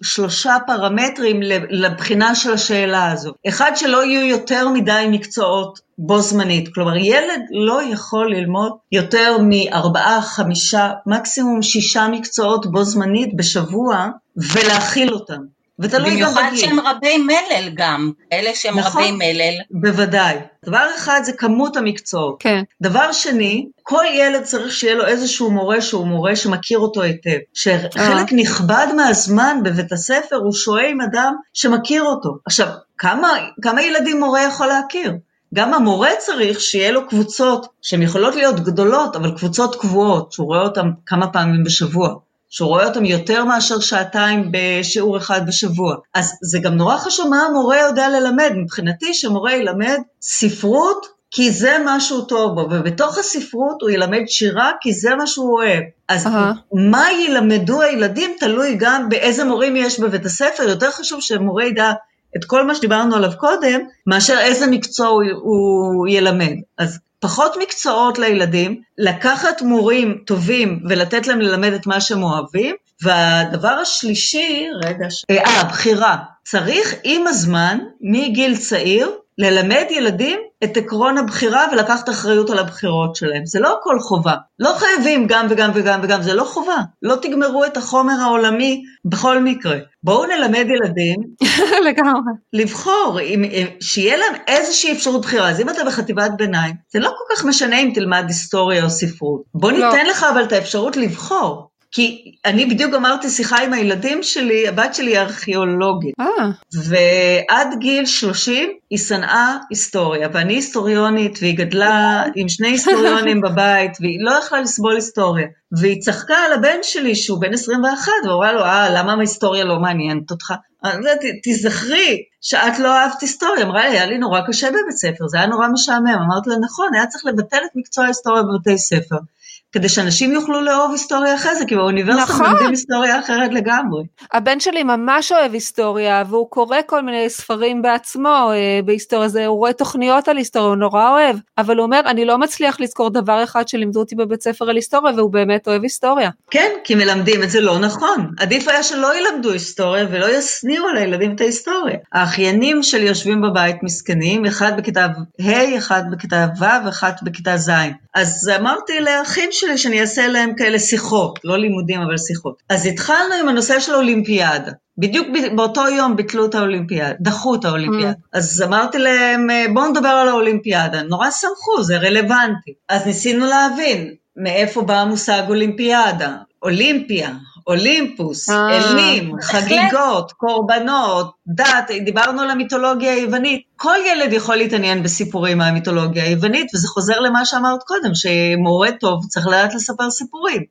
שלושה פרמטרים לבחינה של השאלה הזו. אחד, שלא יהיו יותר מדי מקצועות בו זמנית. כלומר, ילד לא יכול ללמוד יותר מארבעה, חמישה, מקסימום שישה מקצועות בו זמנית בשבוע ולהכיל אותם. ותלוי גם בגיל. במיוחד שהם רבי מלל גם, אלה שהם נכון, רבי מלל. בוודאי. דבר אחד זה כמות המקצועות. כן. דבר שני, כל ילד צריך שיהיה לו איזשהו מורה שהוא מורה שמכיר אותו היטב. שחלק uh-huh. נכבד מהזמן בבית הספר הוא שוהה עם אדם שמכיר אותו. עכשיו, כמה, כמה ילדים מורה יכול להכיר? גם המורה צריך שיהיה לו קבוצות שהן יכולות להיות גדולות, אבל קבוצות קבועות, שהוא רואה אותן כמה פעמים בשבוע. שהוא רואה אותם יותר מאשר שעתיים בשיעור אחד בשבוע. אז זה גם נורא חשוב מה המורה יודע ללמד. מבחינתי שמורה ילמד ספרות כי זה מה שהוא טוב בו, ובתוך הספרות הוא ילמד שירה כי זה מה שהוא אוהב. אז uh-huh. מה ילמדו הילדים תלוי גם באיזה מורים יש בבית הספר, יותר חשוב שמורה ידע את כל מה שדיברנו עליו קודם, מאשר איזה מקצוע הוא, הוא ילמד. אז פחות מקצועות לילדים, לקחת מורים טובים ולתת להם ללמד את מה שהם אוהבים, והדבר השלישי, רגע, אה, בחירה. צריך עם הזמן, מגיל צעיר, ללמד ילדים את עקרון הבחירה ולקחת אחריות על הבחירות שלהם. זה לא הכל חובה. לא חייבים גם וגם וגם וגם, זה לא חובה. לא תגמרו את החומר העולמי בכל מקרה. בואו נלמד ילדים לגמרי. לבחור, אם, שיהיה להם איזושהי אפשרות בחירה. אז אם אתה בחטיבת ביניים, זה לא כל כך משנה אם תלמד היסטוריה או ספרות. בוא לא. ניתן לא. לך אבל את האפשרות לבחור. כי אני בדיוק אמרתי שיחה עם הילדים שלי, הבת שלי היא ארכיאולוגית. אה. ועד גיל 30 היא שנאה היסטוריה, ואני היסטוריונית, והיא גדלה עם שני היסטוריונים בבית, והיא לא יכלה לסבול היסטוריה. והיא צחקה על הבן שלי שהוא בן 21, ואומרה לו, אה, למה ההיסטוריה לא מעניינת אותך? תזכרי שאת לא אהבת היסטוריה, אמרה לי, היה לי נורא קשה בבית ספר, זה היה נורא משעמם. אמרתי לה, נכון, היה צריך לבטל את מקצוע ההיסטוריה בבתי ספר. כדי שאנשים יוכלו לאהוב היסטוריה אחרי זה, כי באוניברסיטה נכון. מלמדים היסטוריה אחרת לגמרי. הבן שלי ממש אוהב היסטוריה, והוא קורא כל מיני ספרים בעצמו אה, בהיסטוריה, זה, הוא רואה תוכניות על היסטוריה, הוא נורא אוהב, אבל הוא אומר, אני לא מצליח לזכור דבר אחד שלימדו אותי בבית ספר על היסטוריה, והוא באמת אוהב היסטוריה. כן, כי מלמדים את זה לא נכון. עדיף היה שלא ילמדו היסטוריה ולא ישניאו על הילדים את ההיסטוריה. האחיינים שלי יושבים בבית מסכנים, אחד בכיתה ה', אחד בכיתה ו', אחד בכיתה ז'. אז אמרתי לאחים שלי שאני אעשה להם כאלה שיחות, לא לימודים אבל שיחות. אז התחלנו עם הנושא של האולימפיאדה. בדיוק באותו יום ביטלו את האולימפיאדה, דחו את האולימפיאדה. Mm. אז אמרתי להם, אה, בואו נדבר על האולימפיאדה. נורא שמחו, זה רלוונטי. אז ניסינו להבין מאיפה בא המושג אולימפיאדה. אולימפיה, אולימפוס, אה, אלים, חגיגות, קורבנות, דת, דיברנו על המיתולוגיה היוונית. כל ילד יכול להתעניין בסיפורים מהמיתולוגיה היוונית, וזה חוזר למה שאמרת קודם, שמורה טוב צריך לדעת לספר סיפורים.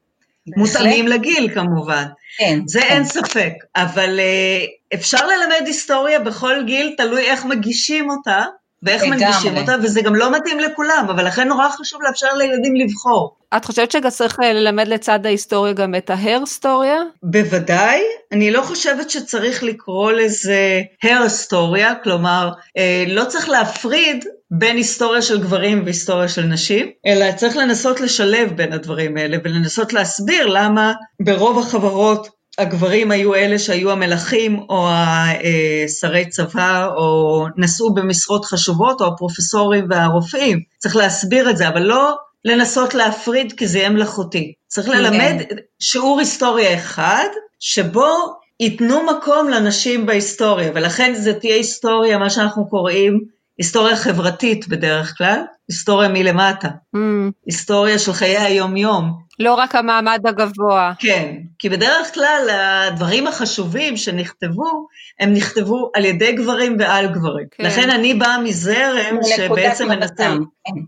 מותאמים לגיל כמובן. כן. זה כן. אין ספק, אבל uh, אפשר ללמד היסטוריה בכל גיל, תלוי איך מגישים אותה, ואיך מנגישים אותה, וזה גם לא מתאים לכולם, אבל לכן נורא חשוב לאפשר לילדים לבחור. את חושבת שגם צריך אה, ללמד לצד ההיסטוריה גם את ההרסטוריה? בוודאי. אני לא חושבת שצריך לקרוא לזה הרסטוריה, כלומר, אה, לא צריך להפריד בין היסטוריה של גברים והיסטוריה של נשים, אלא צריך לנסות לשלב בין הדברים האלה ולנסות להסביר למה ברוב החברות הגברים היו אלה שהיו המלכים או השרי צבא או נשאו במשרות חשובות או הפרופסורים והרופאים. צריך להסביר את זה, אבל לא לנסות להפריד כי זה יהיה מלאכותי. צריך כן. ללמד שיעור היסטוריה אחד, שבו ייתנו מקום לנשים בהיסטוריה, ולכן זה תהיה היסטוריה, מה שאנחנו קוראים היסטוריה חברתית בדרך כלל, היסטוריה מלמטה, mm. היסטוריה של חיי היום-יום. לא רק המעמד הגבוה. כן, כי בדרך כלל הדברים החשובים שנכתבו, הם נכתבו על ידי גברים ועל גברים. כן. לכן אני באה מזרם שבעצם מנסה... כן.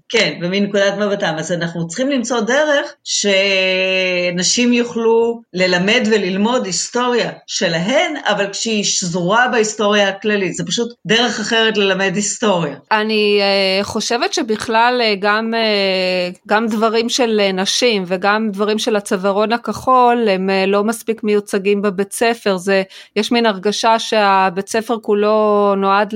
כן, ומנקודת מבטם. אז אנחנו צריכים למצוא דרך שנשים יוכלו ללמד וללמוד היסטוריה שלהן, אבל כשהיא שזורה בהיסטוריה הכללית. זה פשוט דרך אחרת ללמד היסטוריה. אני uh, חושבת שבכלל uh, גם, uh, גם דברים של נשים וגם גם דברים של הצווארון הכחול הם אה, לא מספיק מיוצגים בבית ספר, זה, יש מין הרגשה שהבית ספר כולו נועד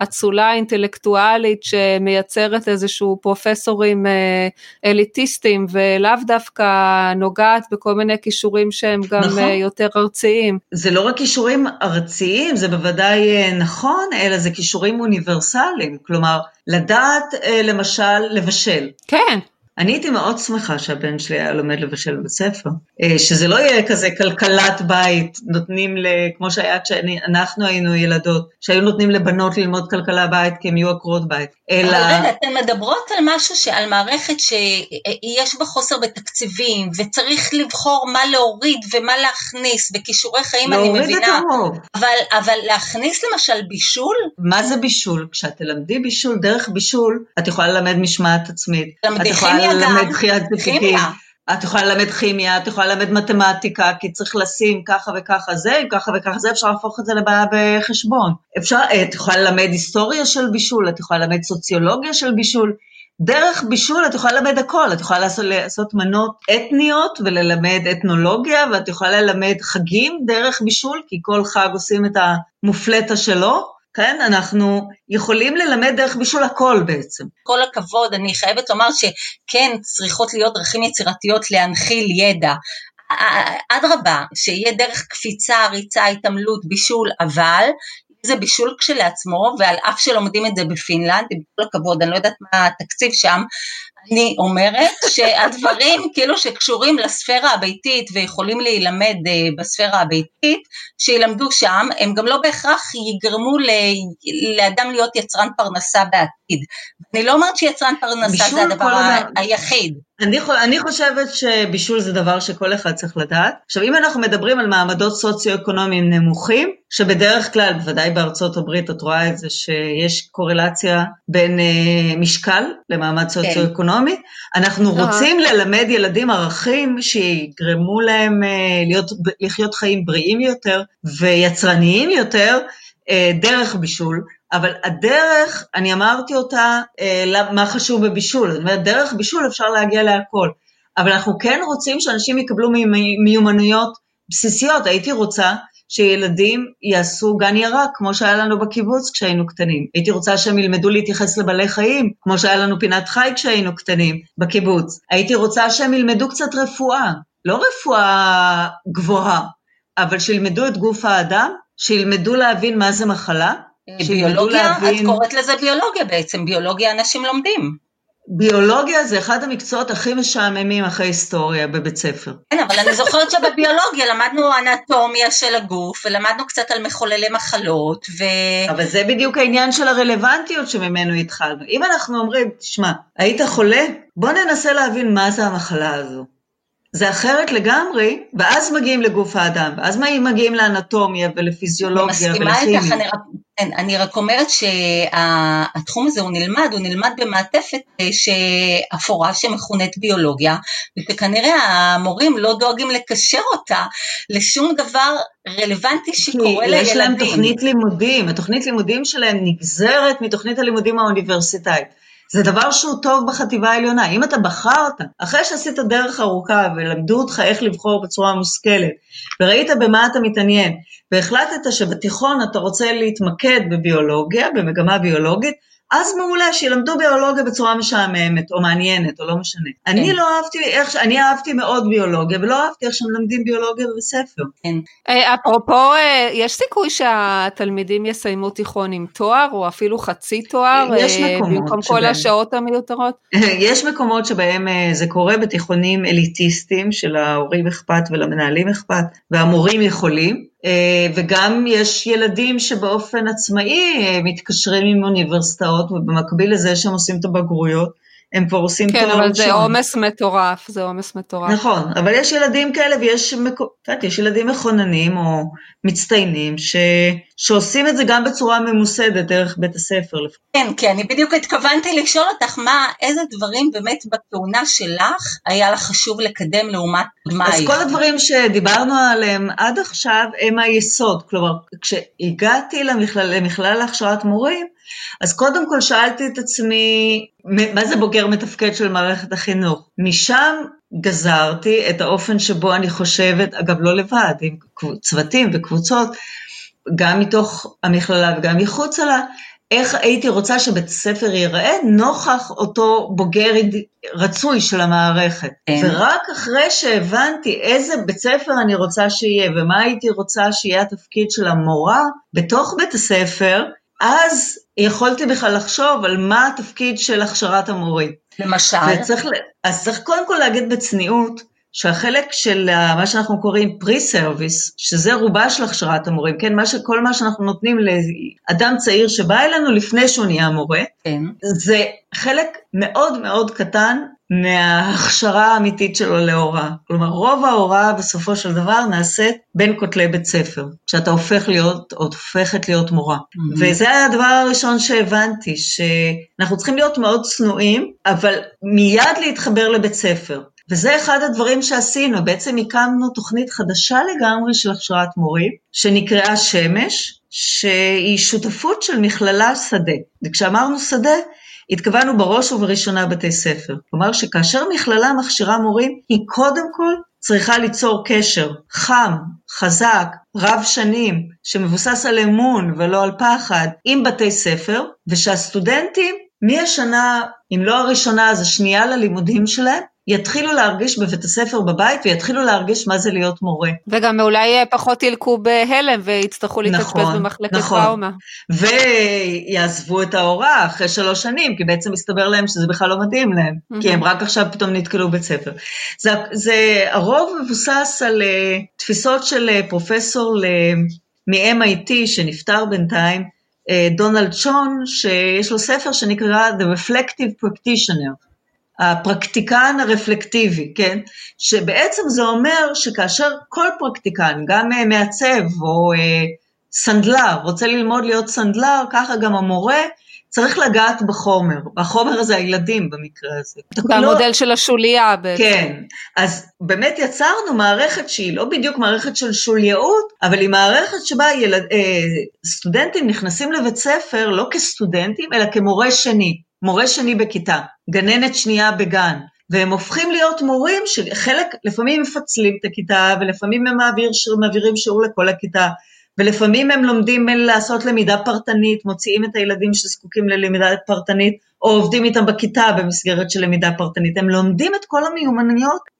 לאצולה אינטלקטואלית שמייצרת איזשהו פרופסורים אה, אליטיסטים ולאו דווקא נוגעת בכל מיני כישורים שהם גם נכון. אה, יותר ארציים. זה לא רק כישורים ארציים, זה בוודאי נכון, אלא זה כישורים אוניברסליים, כלומר לדעת למשל לבשל. כן. אני הייתי מאוד שמחה שהבן שלי היה לומד לבשל בבית ספר, אה, שזה לא יהיה כזה כלכלת בית, נותנים, ל, כמו שהיה כשאנחנו היינו ילדות, שהיו נותנים לבנות ללמוד כלכלה בית כי הם יהיו עקרות בית, אלא... אבל רגע, אתן מדברות על משהו, על מערכת שיש בה חוסר בתקציבים, וצריך לבחור מה להוריד ומה להכניס, בכישורי חיים אני מבינה. להוריד את הרוב. אבל, אבל להכניס למשל בישול? מה זה בישול? כשאת תלמדי בישול, דרך בישול, את יכולה ללמד משמעת עצמית. כימיה ללמד דחיית זיקוקים. את יכולה ללמד כימיה, את יכולה ללמד מתמטיקה, כי צריך לשים ככה וככה זה, ככה וככה זה, אפשר להפוך את זה לבעיה בחשבון. אפשר, את יכולה ללמד היסטוריה של בישול, את יכולה ללמד סוציולוגיה של בישול. דרך בישול את יכולה ללמד הכל, את יכולה לעשות, לעשות מנות אתניות וללמד אתנולוגיה, ואת יכולה ללמד חגים דרך בישול, כי כל חג עושים את המופלטה שלו, כן? אנחנו יכולים ללמד דרך בישול הכל בעצם. כל הכבוד, אני חייבת לומר שכן צריכות להיות דרכים יצירתיות להנחיל ידע. אדרבה, שיהיה דרך קפיצה, ריצה, התעמלות, בישול, אבל זה בישול כשלעצמו, ועל אף שלומדים את זה בפינלנד, עם כל הכבוד, אני לא יודעת מה התקציב שם, אני אומרת שהדברים כאילו שקשורים לספירה הביתית ויכולים להילמד אה, בספירה הביתית, שילמדו שם, הם גם לא בהכרח יגרמו לאדם להיות יצרן פרנסה בעתיד. אני לא אומרת שיצרן פרנסה זה הדבר ה- היחיד. אני, אני חושבת שבישול זה דבר שכל אחד צריך לדעת. עכשיו, אם אנחנו מדברים על מעמדות סוציו-אקונומיים נמוכים, שבדרך כלל, בוודאי בארצות הברית, את רואה את זה שיש קורלציה בין אה, משקל למעמד כן. סוציו-אקונומי, אנחנו רוצים ללמד ילדים ערכים שיגרמו להם אה, להיות, לחיות חיים בריאים יותר ויצרניים יותר, אה, דרך בישול. אבל הדרך, אני אמרתי אותה, אה, מה חשוב בבישול, זאת אומרת, דרך בישול אפשר להגיע להכל. אבל אנחנו כן רוצים שאנשים יקבלו מיומנויות בסיסיות. הייתי רוצה שילדים יעשו גן ירק, כמו שהיה לנו בקיבוץ כשהיינו קטנים. הייתי רוצה שהם ילמדו להתייחס לבעלי חיים, כמו שהיה לנו פינת חי כשהיינו קטנים בקיבוץ. הייתי רוצה שהם ילמדו קצת רפואה, לא רפואה גבוהה, אבל שילמדו את גוף האדם, שילמדו להבין מה זה מחלה, ביולוגיה? להבין... את קוראת לזה ביולוגיה בעצם, ביולוגיה אנשים לומדים. ביולוגיה זה אחד המקצועות הכי משעממים אחרי היסטוריה בבית ספר. כן, אבל אני זוכרת שבביולוגיה למדנו אנטומיה של הגוף, ולמדנו קצת על מחוללי מחלות, ו... אבל זה בדיוק העניין של הרלוונטיות שממנו התחלנו. אם אנחנו אומרים, תשמע, היית חולה? בוא ננסה להבין מה זה המחלה הזו. זה אחרת לגמרי, ואז מגיעים לגוף האדם, ואז מגיעים לאנטומיה ולפיזיולוגיה ולכימיה. אני מסכימה איתך, כן, אני רק אומרת שהתחום הזה הוא נלמד, הוא נלמד במעטפת אה, אפורה שמכונית ביולוגיה, וכנראה המורים לא דואגים לקשר אותה לשום דבר רלוונטי שקורה לילדים. יש להם תוכנית לימודים, התוכנית לימודים שלהם נגזרת מתוכנית הלימודים האוניברסיטאית. זה דבר שהוא טוב בחטיבה העליונה. אם אתה בחרת, אחרי שעשית דרך ארוכה ולמדו אותך איך לבחור בצורה מושכלת, וראית במה אתה מתעניין, והחלטת שבתיכון אתה רוצה להתמקד בביולוגיה, במגמה ביולוגית, אז מעולה, שילמדו ביולוגיה בצורה משעממת, או מעניינת, או לא משנה. כן. אני לא אהבתי, איך, אני אהבתי מאוד ביולוגיה, ולא אהבתי איך שמלמדים ביולוגיה בבית ספר. כן. אה, אפרופו, אה, יש סיכוי שהתלמידים יסיימו תיכון עם תואר, או אפילו חצי תואר, יש אה, מקומות במקום שבהם, כל השעות המיותרות? יש מקומות שבהם זה קורה בתיכונים אליטיסטיים, שלהורים אכפת ולמנהלים אכפת, והמורים יכולים. אה, וגם יש ילדים שבאופן עצמאי אה, מתקשרים עם אוניברסיטאות, ובמקביל לזה שהם עושים את הבגרויות, הם כבר עושים כן, תואר ראשון. כן, אבל זה עומס מטורף, זה עומס מטורף. נכון, אבל יש ילדים כאלה ויש מקו... יש ילדים מכוננים או מצטיינים ש... שעושים את זה גם בצורה ממוסדת דרך בית הספר. כן, כן, אני בדיוק התכוונתי לשאול אותך מה, איזה דברים באמת בכהונה שלך היה לך חשוב לקדם לעומת קודמייך. אז כל הדברים שדיברנו עליהם עד עכשיו הם היסוד, כלומר, כשהגעתי למכלל, למכלל להכשרת מורים, אז קודם כל שאלתי את עצמי, מה זה בוגר מתפקד של מערכת החינוך? משם גזרתי את האופן שבו אני חושבת, אגב לא לבד, עם צוותים וקבוצות, גם מתוך המכללה וגם מחוצה לה, איך הייתי רוצה שבית ספר ייראה נוכח אותו בוגר רצוי של המערכת. כן. ורק אחרי שהבנתי איזה בית ספר אני רוצה שיהיה ומה הייתי רוצה שיהיה התפקיד של המורה בתוך בית הספר, אז יכולתי בכלל לחשוב על מה התפקיד של הכשרת המורים. למשל? וצריך, אז צריך קודם כל להגיד בצניעות, שהחלק של מה שאנחנו קוראים pre-service, שזה רובה של הכשרת המורים, כן, מה שכל מה שאנחנו נותנים לאדם צעיר שבא אלינו לפני שהוא נהיה מורה, כן. זה חלק מאוד מאוד קטן מההכשרה האמיתית שלו להוראה. כלומר, רוב ההוראה בסופו של דבר נעשית בין כותלי בית ספר, כשאתה הופך להיות, או הופכת להיות מורה. Mm-hmm. וזה הדבר הראשון שהבנתי, שאנחנו צריכים להיות מאוד צנועים, אבל מיד להתחבר לבית ספר. וזה אחד הדברים שעשינו, בעצם הקמנו תוכנית חדשה לגמרי של הכשרת מורים, שנקראה שמש, שהיא שותפות של מכללה שדה. וכשאמרנו שדה, התכוונו בראש ובראשונה בתי ספר. כלומר שכאשר מכללה מכשירה מורים, היא קודם כל צריכה ליצור קשר חם, חזק, רב שנים, שמבוסס על אמון ולא על פחד, עם בתי ספר, ושהסטודנטים מהשנה, אם לא הראשונה, אז השנייה ללימודים שלהם, יתחילו להרגיש בבית הספר בבית ויתחילו להרגיש מה זה להיות מורה. וגם אולי פחות ילקו בהלם ויצטרכו להתאשפז נכון, במחלקת נכון. טראומה. ויעזבו את ההוראה אחרי שלוש שנים, כי בעצם מסתבר להם שזה בכלל לא מתאים להם, mm-hmm. כי הם רק עכשיו פתאום נתקלו בית ספר. זה, זה הרוב מבוסס על uh, תפיסות של uh, פרופסור מ-MIT שנפטר בינתיים, uh, דונלד שון, שיש לו ספר שנקרא The Reflective Practitioner. הפרקטיקן הרפלקטיבי, כן? שבעצם זה אומר שכאשר כל פרקטיקן, גם אה, מעצב או אה, סנדלר, רוצה ללמוד להיות סנדלר, ככה גם המורה צריך לגעת בחומר, והחומר הזה הילדים במקרה הזה. זה המודל של השוליה בעצם. כן, אז באמת יצרנו מערכת שהיא לא בדיוק מערכת של שולייאות, אבל היא מערכת שבה ילד, אה, סטודנטים נכנסים לבית ספר לא כסטודנטים, אלא כמורה שני. מורה שני בכיתה, גננת שנייה בגן, והם הופכים להיות מורים שחלק, לפעמים מפצלים את הכיתה, ולפעמים הם מעביר, מעבירים שיעור לכל הכיתה, ולפעמים הם לומדים לעשות למידה פרטנית, מוציאים את הילדים שזקוקים ללמידה פרטנית, או עובדים איתם בכיתה במסגרת של למידה פרטנית. הם לומדים את כל המיומנויות,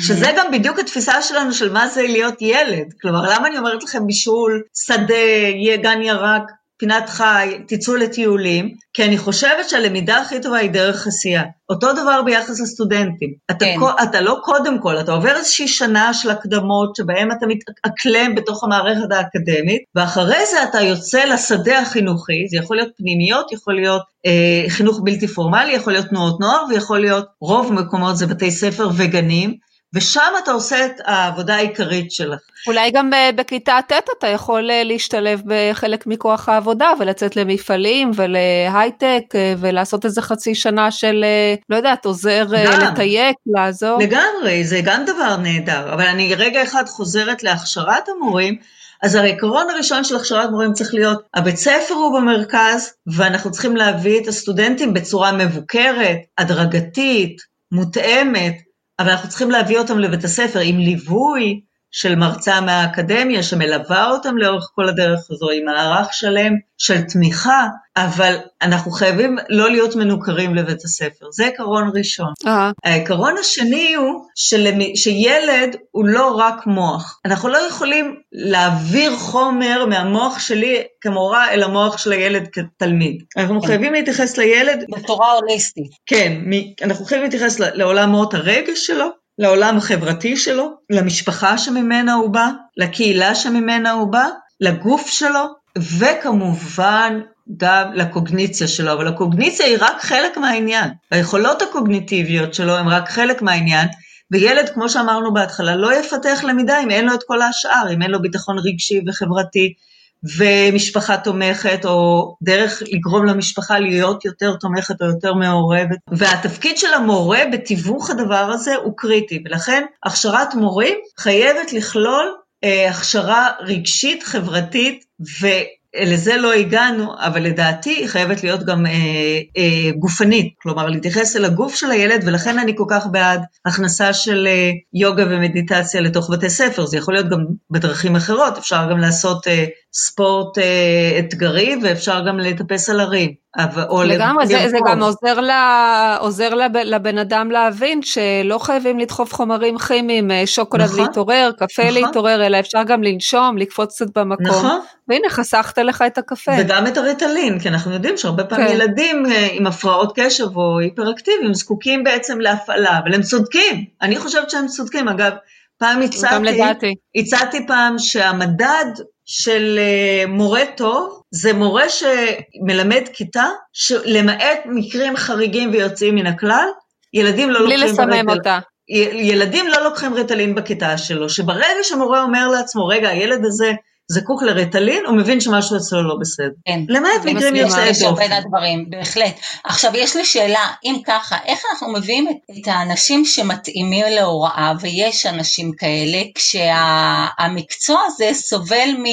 שזה גם בדיוק התפיסה שלנו של מה זה להיות ילד. כלומר, למה אני אומרת לכם בישול, שדה, גן ירק, פינת חי, תצאו לטיולים, כי אני חושבת שהלמידה הכי טובה היא דרך עשייה. אותו דבר ביחס לסטודנטים. אתה, כן. אתה, אתה לא קודם כל, אתה עובר איזושהי שנה של הקדמות, שבהם אתה מתאקלם בתוך המערכת האקדמית, ואחרי זה אתה יוצא לשדה החינוכי, זה יכול להיות פנימיות, יכול להיות אה, חינוך בלתי פורמלי, יכול להיות תנועות נוער, ויכול להיות, רוב מקומות זה בתי ספר וגנים, ושם אתה עושה את העבודה העיקרית שלך. אולי גם אה, בכיתה ט' אתה יכול אה, להשתלב בחלק מכוח העבודה ולצאת למפעלים ולהייטק אה, ולעשות איזה חצי שנה של, לא יודעת, עוזר גם, לתייק, לעזור. לגמרי, זה גם דבר נהדר, אבל אני רגע אחד חוזרת להכשרת המורים. אז העיקרון הראשון של הכשרת מורים צריך להיות, הבית ספר הוא במרכז, ואנחנו צריכים להביא את הסטודנטים בצורה מבוקרת, הדרגתית, מותאמת, אבל אנחנו צריכים להביא אותם לבית הספר עם ליווי של מרצה מהאקדמיה שמלווה אותם לאורך כל הדרך הזו עם מערך שלם של תמיכה, אבל אנחנו חייבים לא להיות מנוכרים לבית הספר, זה עקרון ראשון. Uh-huh. העקרון השני הוא של... שילד הוא לא רק מוח, אנחנו לא יכולים להעביר חומר מהמוח שלי כמורה אל המוח של הילד כתלמיד. אנחנו כן. חייבים להתייחס לילד... בצורה הוליסטית. כן, אנחנו חייבים להתייחס לעולמות הרגש שלו, לעולם החברתי שלו, למשפחה שממנה הוא בא, לקהילה שממנה הוא בא, לגוף שלו, וכמובן גם לקוגניציה שלו, אבל הקוגניציה היא רק חלק מהעניין. היכולות הקוגניטיביות שלו הן רק חלק מהעניין, וילד, כמו שאמרנו בהתחלה, לא יפתח למידה אם אין לו את כל השאר, אם אין לו ביטחון רגשי וחברתי, ומשפחה תומכת, או דרך לגרום למשפחה להיות יותר תומכת או יותר מעורבת. והתפקיד של המורה בתיווך הדבר הזה הוא קריטי, ולכן הכשרת מורים חייבת לכלול אה, הכשרה רגשית, חברתית, ו... לזה לא הגענו, אבל לדעתי היא חייבת להיות גם אה, אה, גופנית, כלומר להתייחס אל הגוף של הילד, ולכן אני כל כך בעד הכנסה של אה, יוגה ומדיטציה לתוך בתי ספר, זה יכול להיות גם בדרכים אחרות, אפשר גם לעשות אה, ספורט אה, אתגרי ואפשר גם לטפס על הרים. לגמרי, זה, זה גם עוזר, לה, עוזר לב, לבן אדם להבין שלא חייבים לדחוף חומרים כימיים, אה, שוקולד נכון, להתעורר, קפה נכון. להתעורר, אלא אפשר גם לנשום, לקפוץ קצת במקום. נכון. והנה, חסכת לך את הקפה. וגם את הריטלין, כי אנחנו יודעים שהרבה פעמים כן. ילדים אה, עם הפרעות קשב או היפראקטיביים זקוקים בעצם להפעלה, אבל הם צודקים. אני חושבת שהם צודקים. אגב, פעם הצעתי, הצעתי פעם שהמדד של אה, מורה טוב, זה מורה שמלמד כיתה, שלמעט מקרים חריגים ויוצאים מן הכלל, ילדים לא לוקחים... בלי לסמם אותה. ילדים לא לוקחים ריטלין בכיתה שלו, שברגע שמורה אומר לעצמו, רגע, הילד הזה זקוק לריטלין, הוא מבין שמשהו אצלו לא בסדר. כן. למעט מקרים יוצאי דופן. בין הדברים, בהחלט. עכשיו, יש לי שאלה, אם ככה, איך אנחנו מביאים את, את האנשים שמתאימים להוראה, ויש אנשים כאלה, כשהמקצוע הזה סובל מ...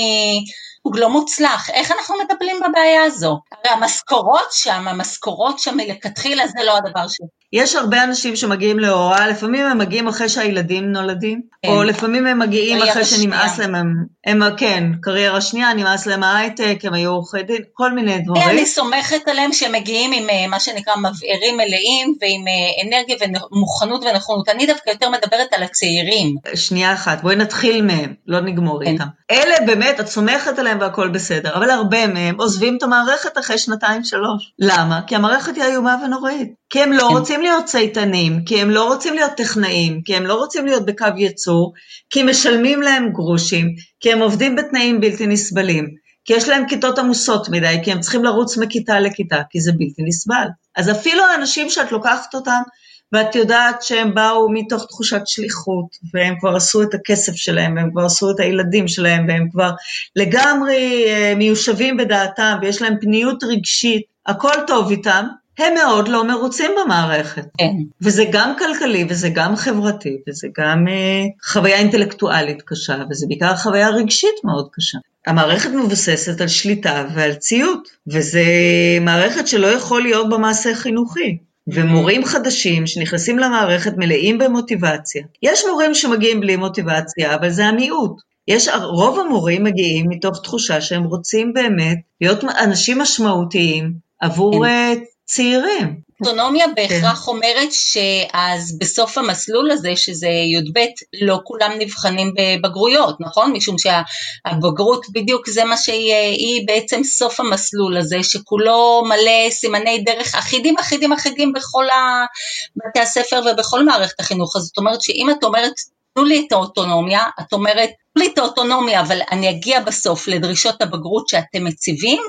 הוא לא מוצלח, איך אנחנו מטפלים בבעיה הזו? הרי המשכורות שם, המשכורות שם מלכתחילה זה לא הדבר ש... יש הרבה אנשים שמגיעים להוראה, לפעמים הם מגיעים אחרי שהילדים נולדים, כן. או לפעמים הם מגיעים אחרי שנמאס להם, הם, הם, כן, קריירה שנייה, נמאס להם ההייטק, הם היו עורכי דין, כל מיני דברים. אני סומכת עליהם שהם מגיעים עם אה, מה שנקרא מבערים מלאים, ועם אה, אנרגיה ומוכנות ונכונות. אני דווקא יותר מדברת על הצעירים. שנייה אחת, בואי נתחיל מהם, לא נגמור כן. איתם. אלה באמת, את סומכת עליהם והכל בסדר, אבל הרבה מהם עוזבים את המערכת אחרי שנתיים-שלוש. למה? כי המערכת היא איומה ונוראית. כי הם לא כן. רוצים להיות צייתנים, כי הם לא רוצים להיות טכנאים, כי הם לא רוצים להיות בקו ייצור, כי משלמים להם גרושים, כי הם עובדים בתנאים בלתי נסבלים, כי יש להם כיתות עמוסות מדי, כי הם צריכים לרוץ מכיתה לכיתה, כי זה בלתי נסבל. אז אפילו האנשים שאת לוקחת אותם, ואת יודעת שהם באו מתוך תחושת שליחות, והם כבר עשו את הכסף שלהם, והם כבר עשו את הילדים שלהם, והם כבר לגמרי אה, מיושבים בדעתם, ויש להם פניות רגשית, הכל טוב איתם, הם מאוד לא מרוצים במערכת. כן. וזה גם כלכלי, וזה גם חברתי, וזה גם אה, חוויה אינטלקטואלית קשה, וזה בעיקר חוויה רגשית מאוד קשה. המערכת מבוססת על שליטה ועל ציות, וזו מערכת שלא יכול להיות במעשה חינוכי. ומורים חדשים שנכנסים למערכת מלאים במוטיבציה. יש מורים שמגיעים בלי מוטיבציה, אבל זה המיעוט. יש, רוב המורים מגיעים מתוך תחושה שהם רוצים באמת להיות אנשים משמעותיים עבור כן. צעירים. אוטונומיה כן. בהכרח כן. אומרת שאז בסוף המסלול הזה, שזה י"ב, לא כולם נבחנים בבגרויות, נכון? משום שהבגרות בדיוק זה מה שהיא בעצם סוף המסלול הזה, שכולו מלא סימני דרך אחידים אחידים אחידים בכל בתי הספר ובכל מערכת החינוך. אז זאת אומרת שאם את אומרת תנו לי את האוטונומיה, את אומרת, תנו לי את האוטונומיה, אבל אני אגיע בסוף לדרישות הבגרות שאתם מציבים,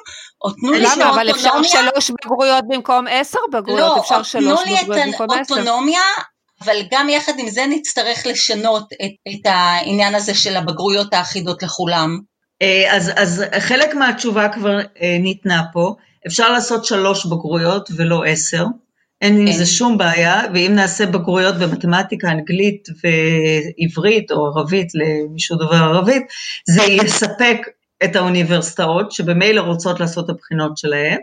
או תנו לי את האוטונומיה... למה? אבל אפשר שלוש בגרויות במקום עשר בגרויות, לא, אפשר שלוש בגרויות במקום עשר. לא, תנו לי את האוטונומיה, אבל גם יחד עם זה נצטרך לשנות את, את העניין הזה של הבגרויות האחידות לכולם. אה, אז, אז חלק מהתשובה כבר אה, ניתנה פה, אפשר לעשות שלוש בגרויות ולא עשר. אין עם זה שום בעיה, ואם נעשה בגרויות במתמטיקה, אנגלית ועברית או ערבית למישהו דובר ערבית, זה יספק את האוניברסיטאות שבמילא רוצות לעשות את הבחינות שלהן,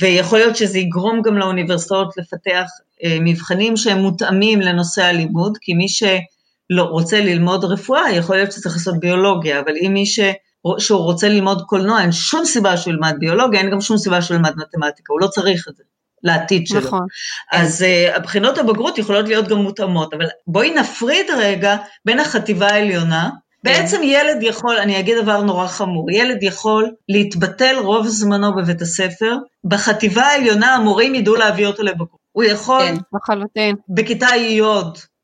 ויכול להיות שזה יגרום גם לאוניברסיטאות לפתח אה, מבחנים שהם מותאמים לנושא הלימוד, כי מי שלא רוצה ללמוד רפואה, יכול להיות שצריך לעשות ביולוגיה, אבל אם מי ש... שהוא רוצה ללמוד קולנוע, אין שום סיבה שהוא ילמד ביולוגיה, אין גם שום סיבה שהוא ילמד מתמטיקה, הוא לא צריך את זה. לעתיד שלו. נכון. אז uh, הבחינות הבגרות יכולות להיות גם מותאמות, אבל בואי נפריד רגע בין החטיבה העליונה, בעצם ילד יכול, אני אגיד דבר נורא חמור, ילד יכול להתבטל רוב זמנו בבית הספר, בחטיבה העליונה המורים ידעו להביא אותו לבגרות. הוא יכול, כן, לחלוטין. בכיתה י'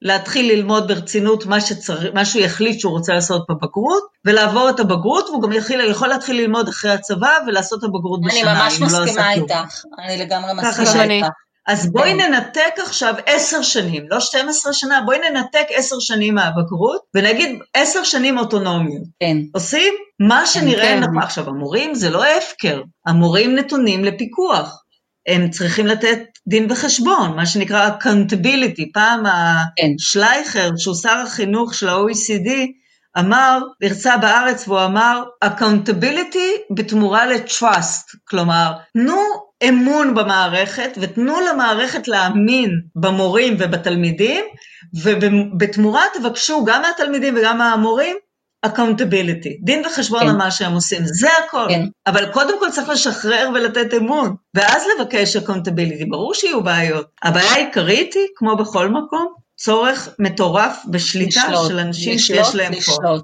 להתחיל ללמוד ברצינות מה, שצר... מה שהוא יחליט שהוא רוצה לעשות בבגרות, ולעבור את הבגרות, והוא גם יכול, יכול להתחיל ללמוד אחרי הצבא ולעשות את הבגרות בשנה, אני ממש לא מסכימה לא איתך, אני לגמרי מסכימה איתך. אז בואי כן. ננתק עכשיו עשר שנים, לא 12 שנה, בואי ננתק עשר שנים מהבגרות, ונגיד עשר שנים אוטונומיות. כן. עושים מה שנראה כן. נכון. עכשיו, המורים זה לא הפקר, המורים נתונים לפיקוח. הם צריכים לתת דין וחשבון, מה שנקרא accountability. פעם כן. השלייכר, שהוא שר החינוך של ה-OECD, אמר, הרצה בארץ והוא אמר, accountability בתמורה ל-trust, כלומר, תנו אמון במערכת ותנו למערכת להאמין במורים ובתלמידים, ובתמורה תבקשו גם מהתלמידים וגם מהמורים accountability, דין וחשבון כן. על מה שהם עושים, זה הכל. כן. אבל קודם כל צריך לשחרר ולתת אמון, ואז לבקש accountability, ברור שיהיו בעיות. הבעיה העיקרית היא, כמו בכל מקום, צורך מטורף בשליטה לשלוט, של אנשים לשלוט, שיש להם לשלוט. פה.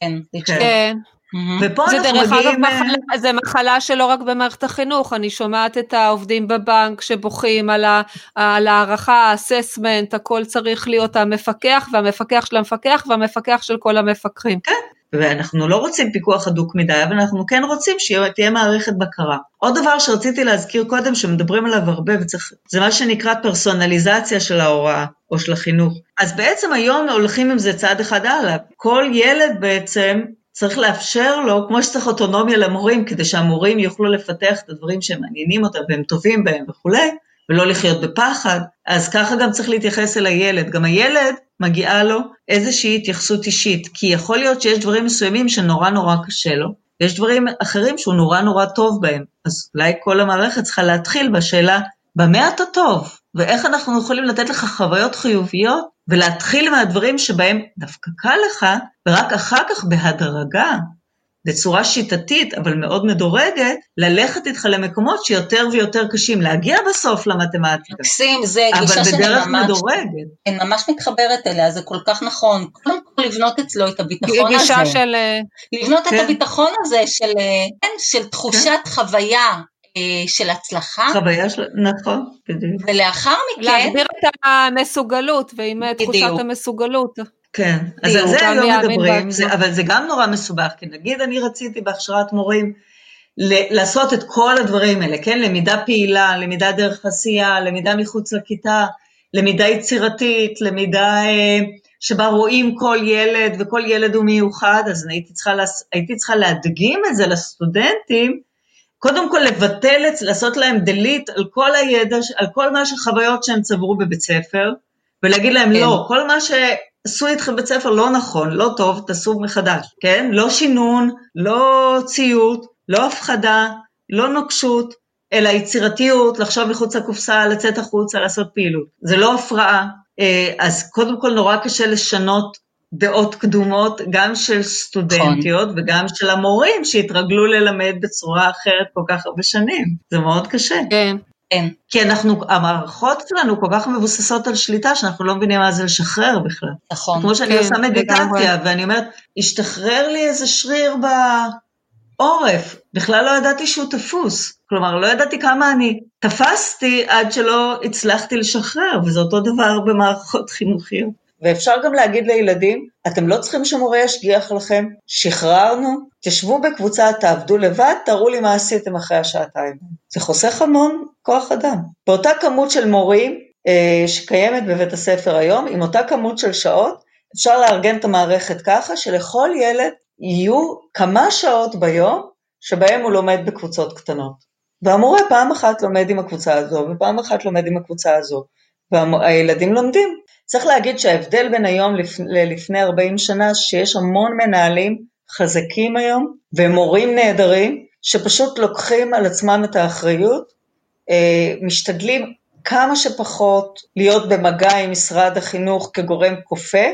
כן, לשלוט. כן. Mm-hmm. ופה זה אנחנו דרך מגיעים... אגב, מחלה, אה, זה מחלה שלא רק במערכת החינוך, אני שומעת את העובדים בבנק שבוכים על, ה, על הערכה, האססמנט, הכל צריך להיות המפקח, והמפקח של המפקח, והמפקח של כל המפקחים. כן, ואנחנו לא רוצים פיקוח הדוק מדי, אבל אנחנו כן רוצים שתהיה מערכת בקרה. עוד דבר שרציתי להזכיר קודם, שמדברים עליו הרבה, וצריך, זה מה שנקרא פרסונליזציה של ההוראה, או של החינוך. אז בעצם היום הולכים עם זה צעד אחד הלאה. כל ילד בעצם צריך לאפשר לו, כמו שצריך אוטונומיה למורים, כדי שהמורים יוכלו לפתח את הדברים שהם מעניינים אותם והם טובים בהם וכולי, ולא לחיות בפחד, אז ככה גם צריך להתייחס אל הילד. גם הילד, מגיעה לו איזושהי התייחסות אישית, כי יכול להיות שיש דברים מסוימים שנורא נורא קשה לו, ויש דברים אחרים שהוא נורא נורא טוב בהם. אז אולי כל המערכת צריכה להתחיל בשאלה, במה אתה טוב? ואיך אנחנו יכולים לתת לך חוויות חיוביות ולהתחיל מהדברים שבהם דווקא קל לך, ורק אחר כך בהדרגה, בצורה שיטתית אבל מאוד מדורגת, ללכת איתך למקומות שיותר ויותר קשים, להגיע בסוף למתמטיקה. מקסים, זה גישה שאני ממש... מדורגת. אני ממש מתחברת אליה, זה כל כך נכון. קודם כל לבנות אצלו את הביטחון הזה. גישה של... אה, לבנות כן. את הביטחון הזה של, אה, כן, של תחושת כן. חוויה של הצלחה. חוויה של, נכון, בדיוק. ולאחר מכן... להגביר את המסוגלות, ועם תחושת המסוגלות. כן, אז על זה היום מדברים, זה, אבל זה גם נורא מסובך, כי נגיד אני רציתי בהכשרת מורים לעשות את כל הדברים האלה, כן? למידה פעילה, למידה דרך עשייה, למידה מחוץ לכיתה, למידה יצירתית, למידה אה, שבה רואים כל ילד וכל ילד הוא מיוחד, אז הייתי צריכה, הייתי צריכה להדגים את זה לסטודנטים, קודם כל לבטל, לעשות להם delete על כל הידע, על כל מה שחוויות שהם צברו בבית ספר, ולהגיד להם כן. לא, כל מה שעשו איתכם בבית ספר לא נכון, לא טוב, תעשו מחדש, כן? לא שינון, לא ציות, לא הפחדה, לא נוקשות, אלא יצירתיות, לחשוב מחוץ לקופסה, לצאת החוצה, לעשות פעילות. זה לא הפרעה. אה, אז קודם כל נורא קשה לשנות דעות קדומות, גם של סטודנטיות נכון. וגם של המורים שהתרגלו ללמד בצורה אחרת כל כך הרבה שנים. זה מאוד קשה. כן. כן. כי אנחנו, המערכות שלנו כל כך מבוססות על שליטה, שאנחנו לא מבינים מה זה לשחרר בכלל. נכון. כמו שאני כן, עושה מדיטציה, ואני אומרת, השתחרר לי איזה שריר בעורף, בכלל לא ידעתי שהוא תפוס. כלומר, לא ידעתי כמה אני תפסתי עד שלא הצלחתי לשחרר, וזה אותו דבר במערכות חינוכיות. ואפשר גם להגיד לילדים, אתם לא צריכים שמורה ישגיח לכם, שחררנו, תשבו בקבוצה, תעבדו לבד, תראו לי מה עשיתם אחרי השעתיים. זה חוסך המון כוח אדם. באותה כמות של מורים אה, שקיימת בבית הספר היום, עם אותה כמות של שעות, אפשר לארגן את המערכת ככה שלכל ילד יהיו כמה שעות ביום שבהם הוא לומד בקבוצות קטנות. והמורה פעם אחת לומד עם הקבוצה הזו, ופעם אחת לומד עם הקבוצה הזו, והילדים לומדים. צריך להגיד שההבדל בין היום ללפני 40 שנה, שיש המון מנהלים חזקים היום, ומורים נהדרים, שפשוט לוקחים על עצמם את האחריות, אה, משתדלים כמה שפחות להיות במגע עם משרד החינוך כגורם כופה,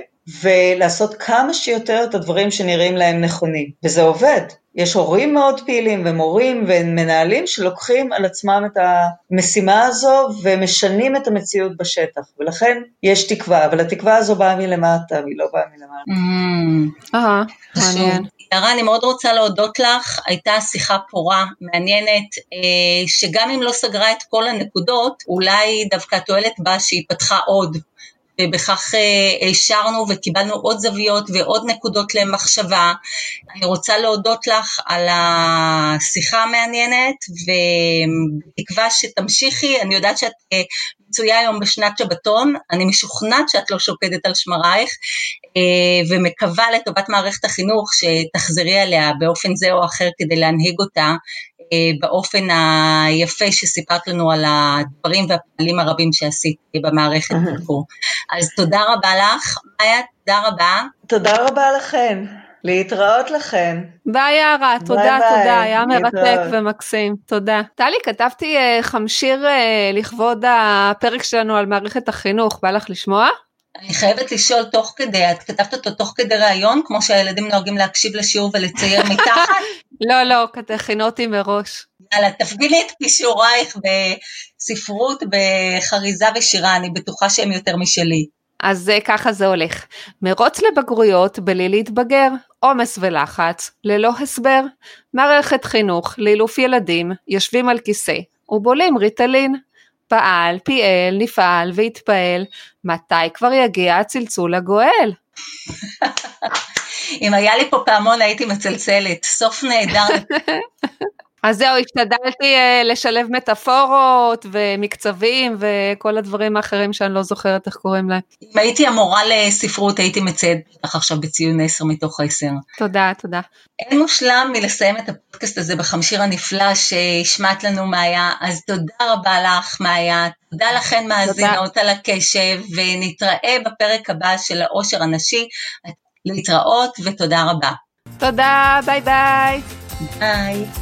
ולעשות כמה שיותר את הדברים שנראים להם נכונים, וזה עובד. יש הורים מאוד פעילים ומורים ומנהלים שלוקחים על עצמם את המשימה הזו ומשנים את המציאות בשטח, ולכן יש תקווה, אבל התקווה הזו באה מלמטה, והיא לא באה מלמטה. Mm. אהה, מעניין. יערה, אני מאוד רוצה להודות לך, הייתה שיחה פורה, מעניינת, אה, שגם אם לא סגרה את כל הנקודות, אולי דווקא התועלת בה שהיא פתחה עוד ובכך השארנו אה, וקיבלנו עוד זוויות ועוד נקודות למחשבה. אני רוצה להודות לך על השיחה המעניינת, ובתקווה שתמשיכי, אני יודעת שאת אה, מצויה היום בשנת שבתון, אני משוכנעת שאת לא שוקדת על שמרייך, אה, ומקווה לטובת מערכת החינוך שתחזרי עליה באופן זה או אחר כדי להנהיג אותה באופן היפה שסיפרת לנו על הדברים והפעלים הרבים שעשית במערכת פה. אז תודה רבה לך, מאיה, תודה רבה. תודה רבה לכם. להתראות לכם. ביי יערה, תודה, ביי תודה, ביי. היה מרתק ומקסים, תודה. טלי, כתבתי uh, חמשיר uh, לכבוד הפרק שלנו על מערכת החינוך, בא לך לשמוע? אני חייבת לשאול תוך כדי, את כתבת אותו תוך כדי ראיון, כמו שהילדים נוהגים להקשיב לשיעור ולצייר מתחת? לא, לא, הכנתי אותו מראש. יאללה, תפגיני את כישורייך בספרות, בחריזה ושירה, אני בטוחה שהם יותר משלי. אז ככה זה הולך. מרוץ לבגרויות בלי להתבגר, עומס ולחץ, ללא הסבר, מערכת חינוך, לאילוף ילדים, יושבים על כיסא ובולים ריטלין. פעל, פיעל, נפעל והתפעל, מתי כבר יגיע הצלצול הגואל? אם היה לי פה פעמון הייתי מצלצלת, סוף נהדר. אז זהו, השתדלתי uh, לשלב מטאפורות ומקצבים וכל הדברים האחרים שאני לא זוכרת איך קוראים להם. אם הייתי המורה לספרות הייתי מצייד לך עכשיו בציון 10 מתוך 10. תודה, תודה. אין מושלם מלסיים את הפודקאסט הזה בחמשיר הנפלא שהשמעת לנו מאיה, אז תודה רבה לך מאיה, תודה לכן מאזינות על הקשב, ונתראה בפרק הבא של העושר הנשי. להתראות ותודה רבה. תודה, ביי ביי. ביי.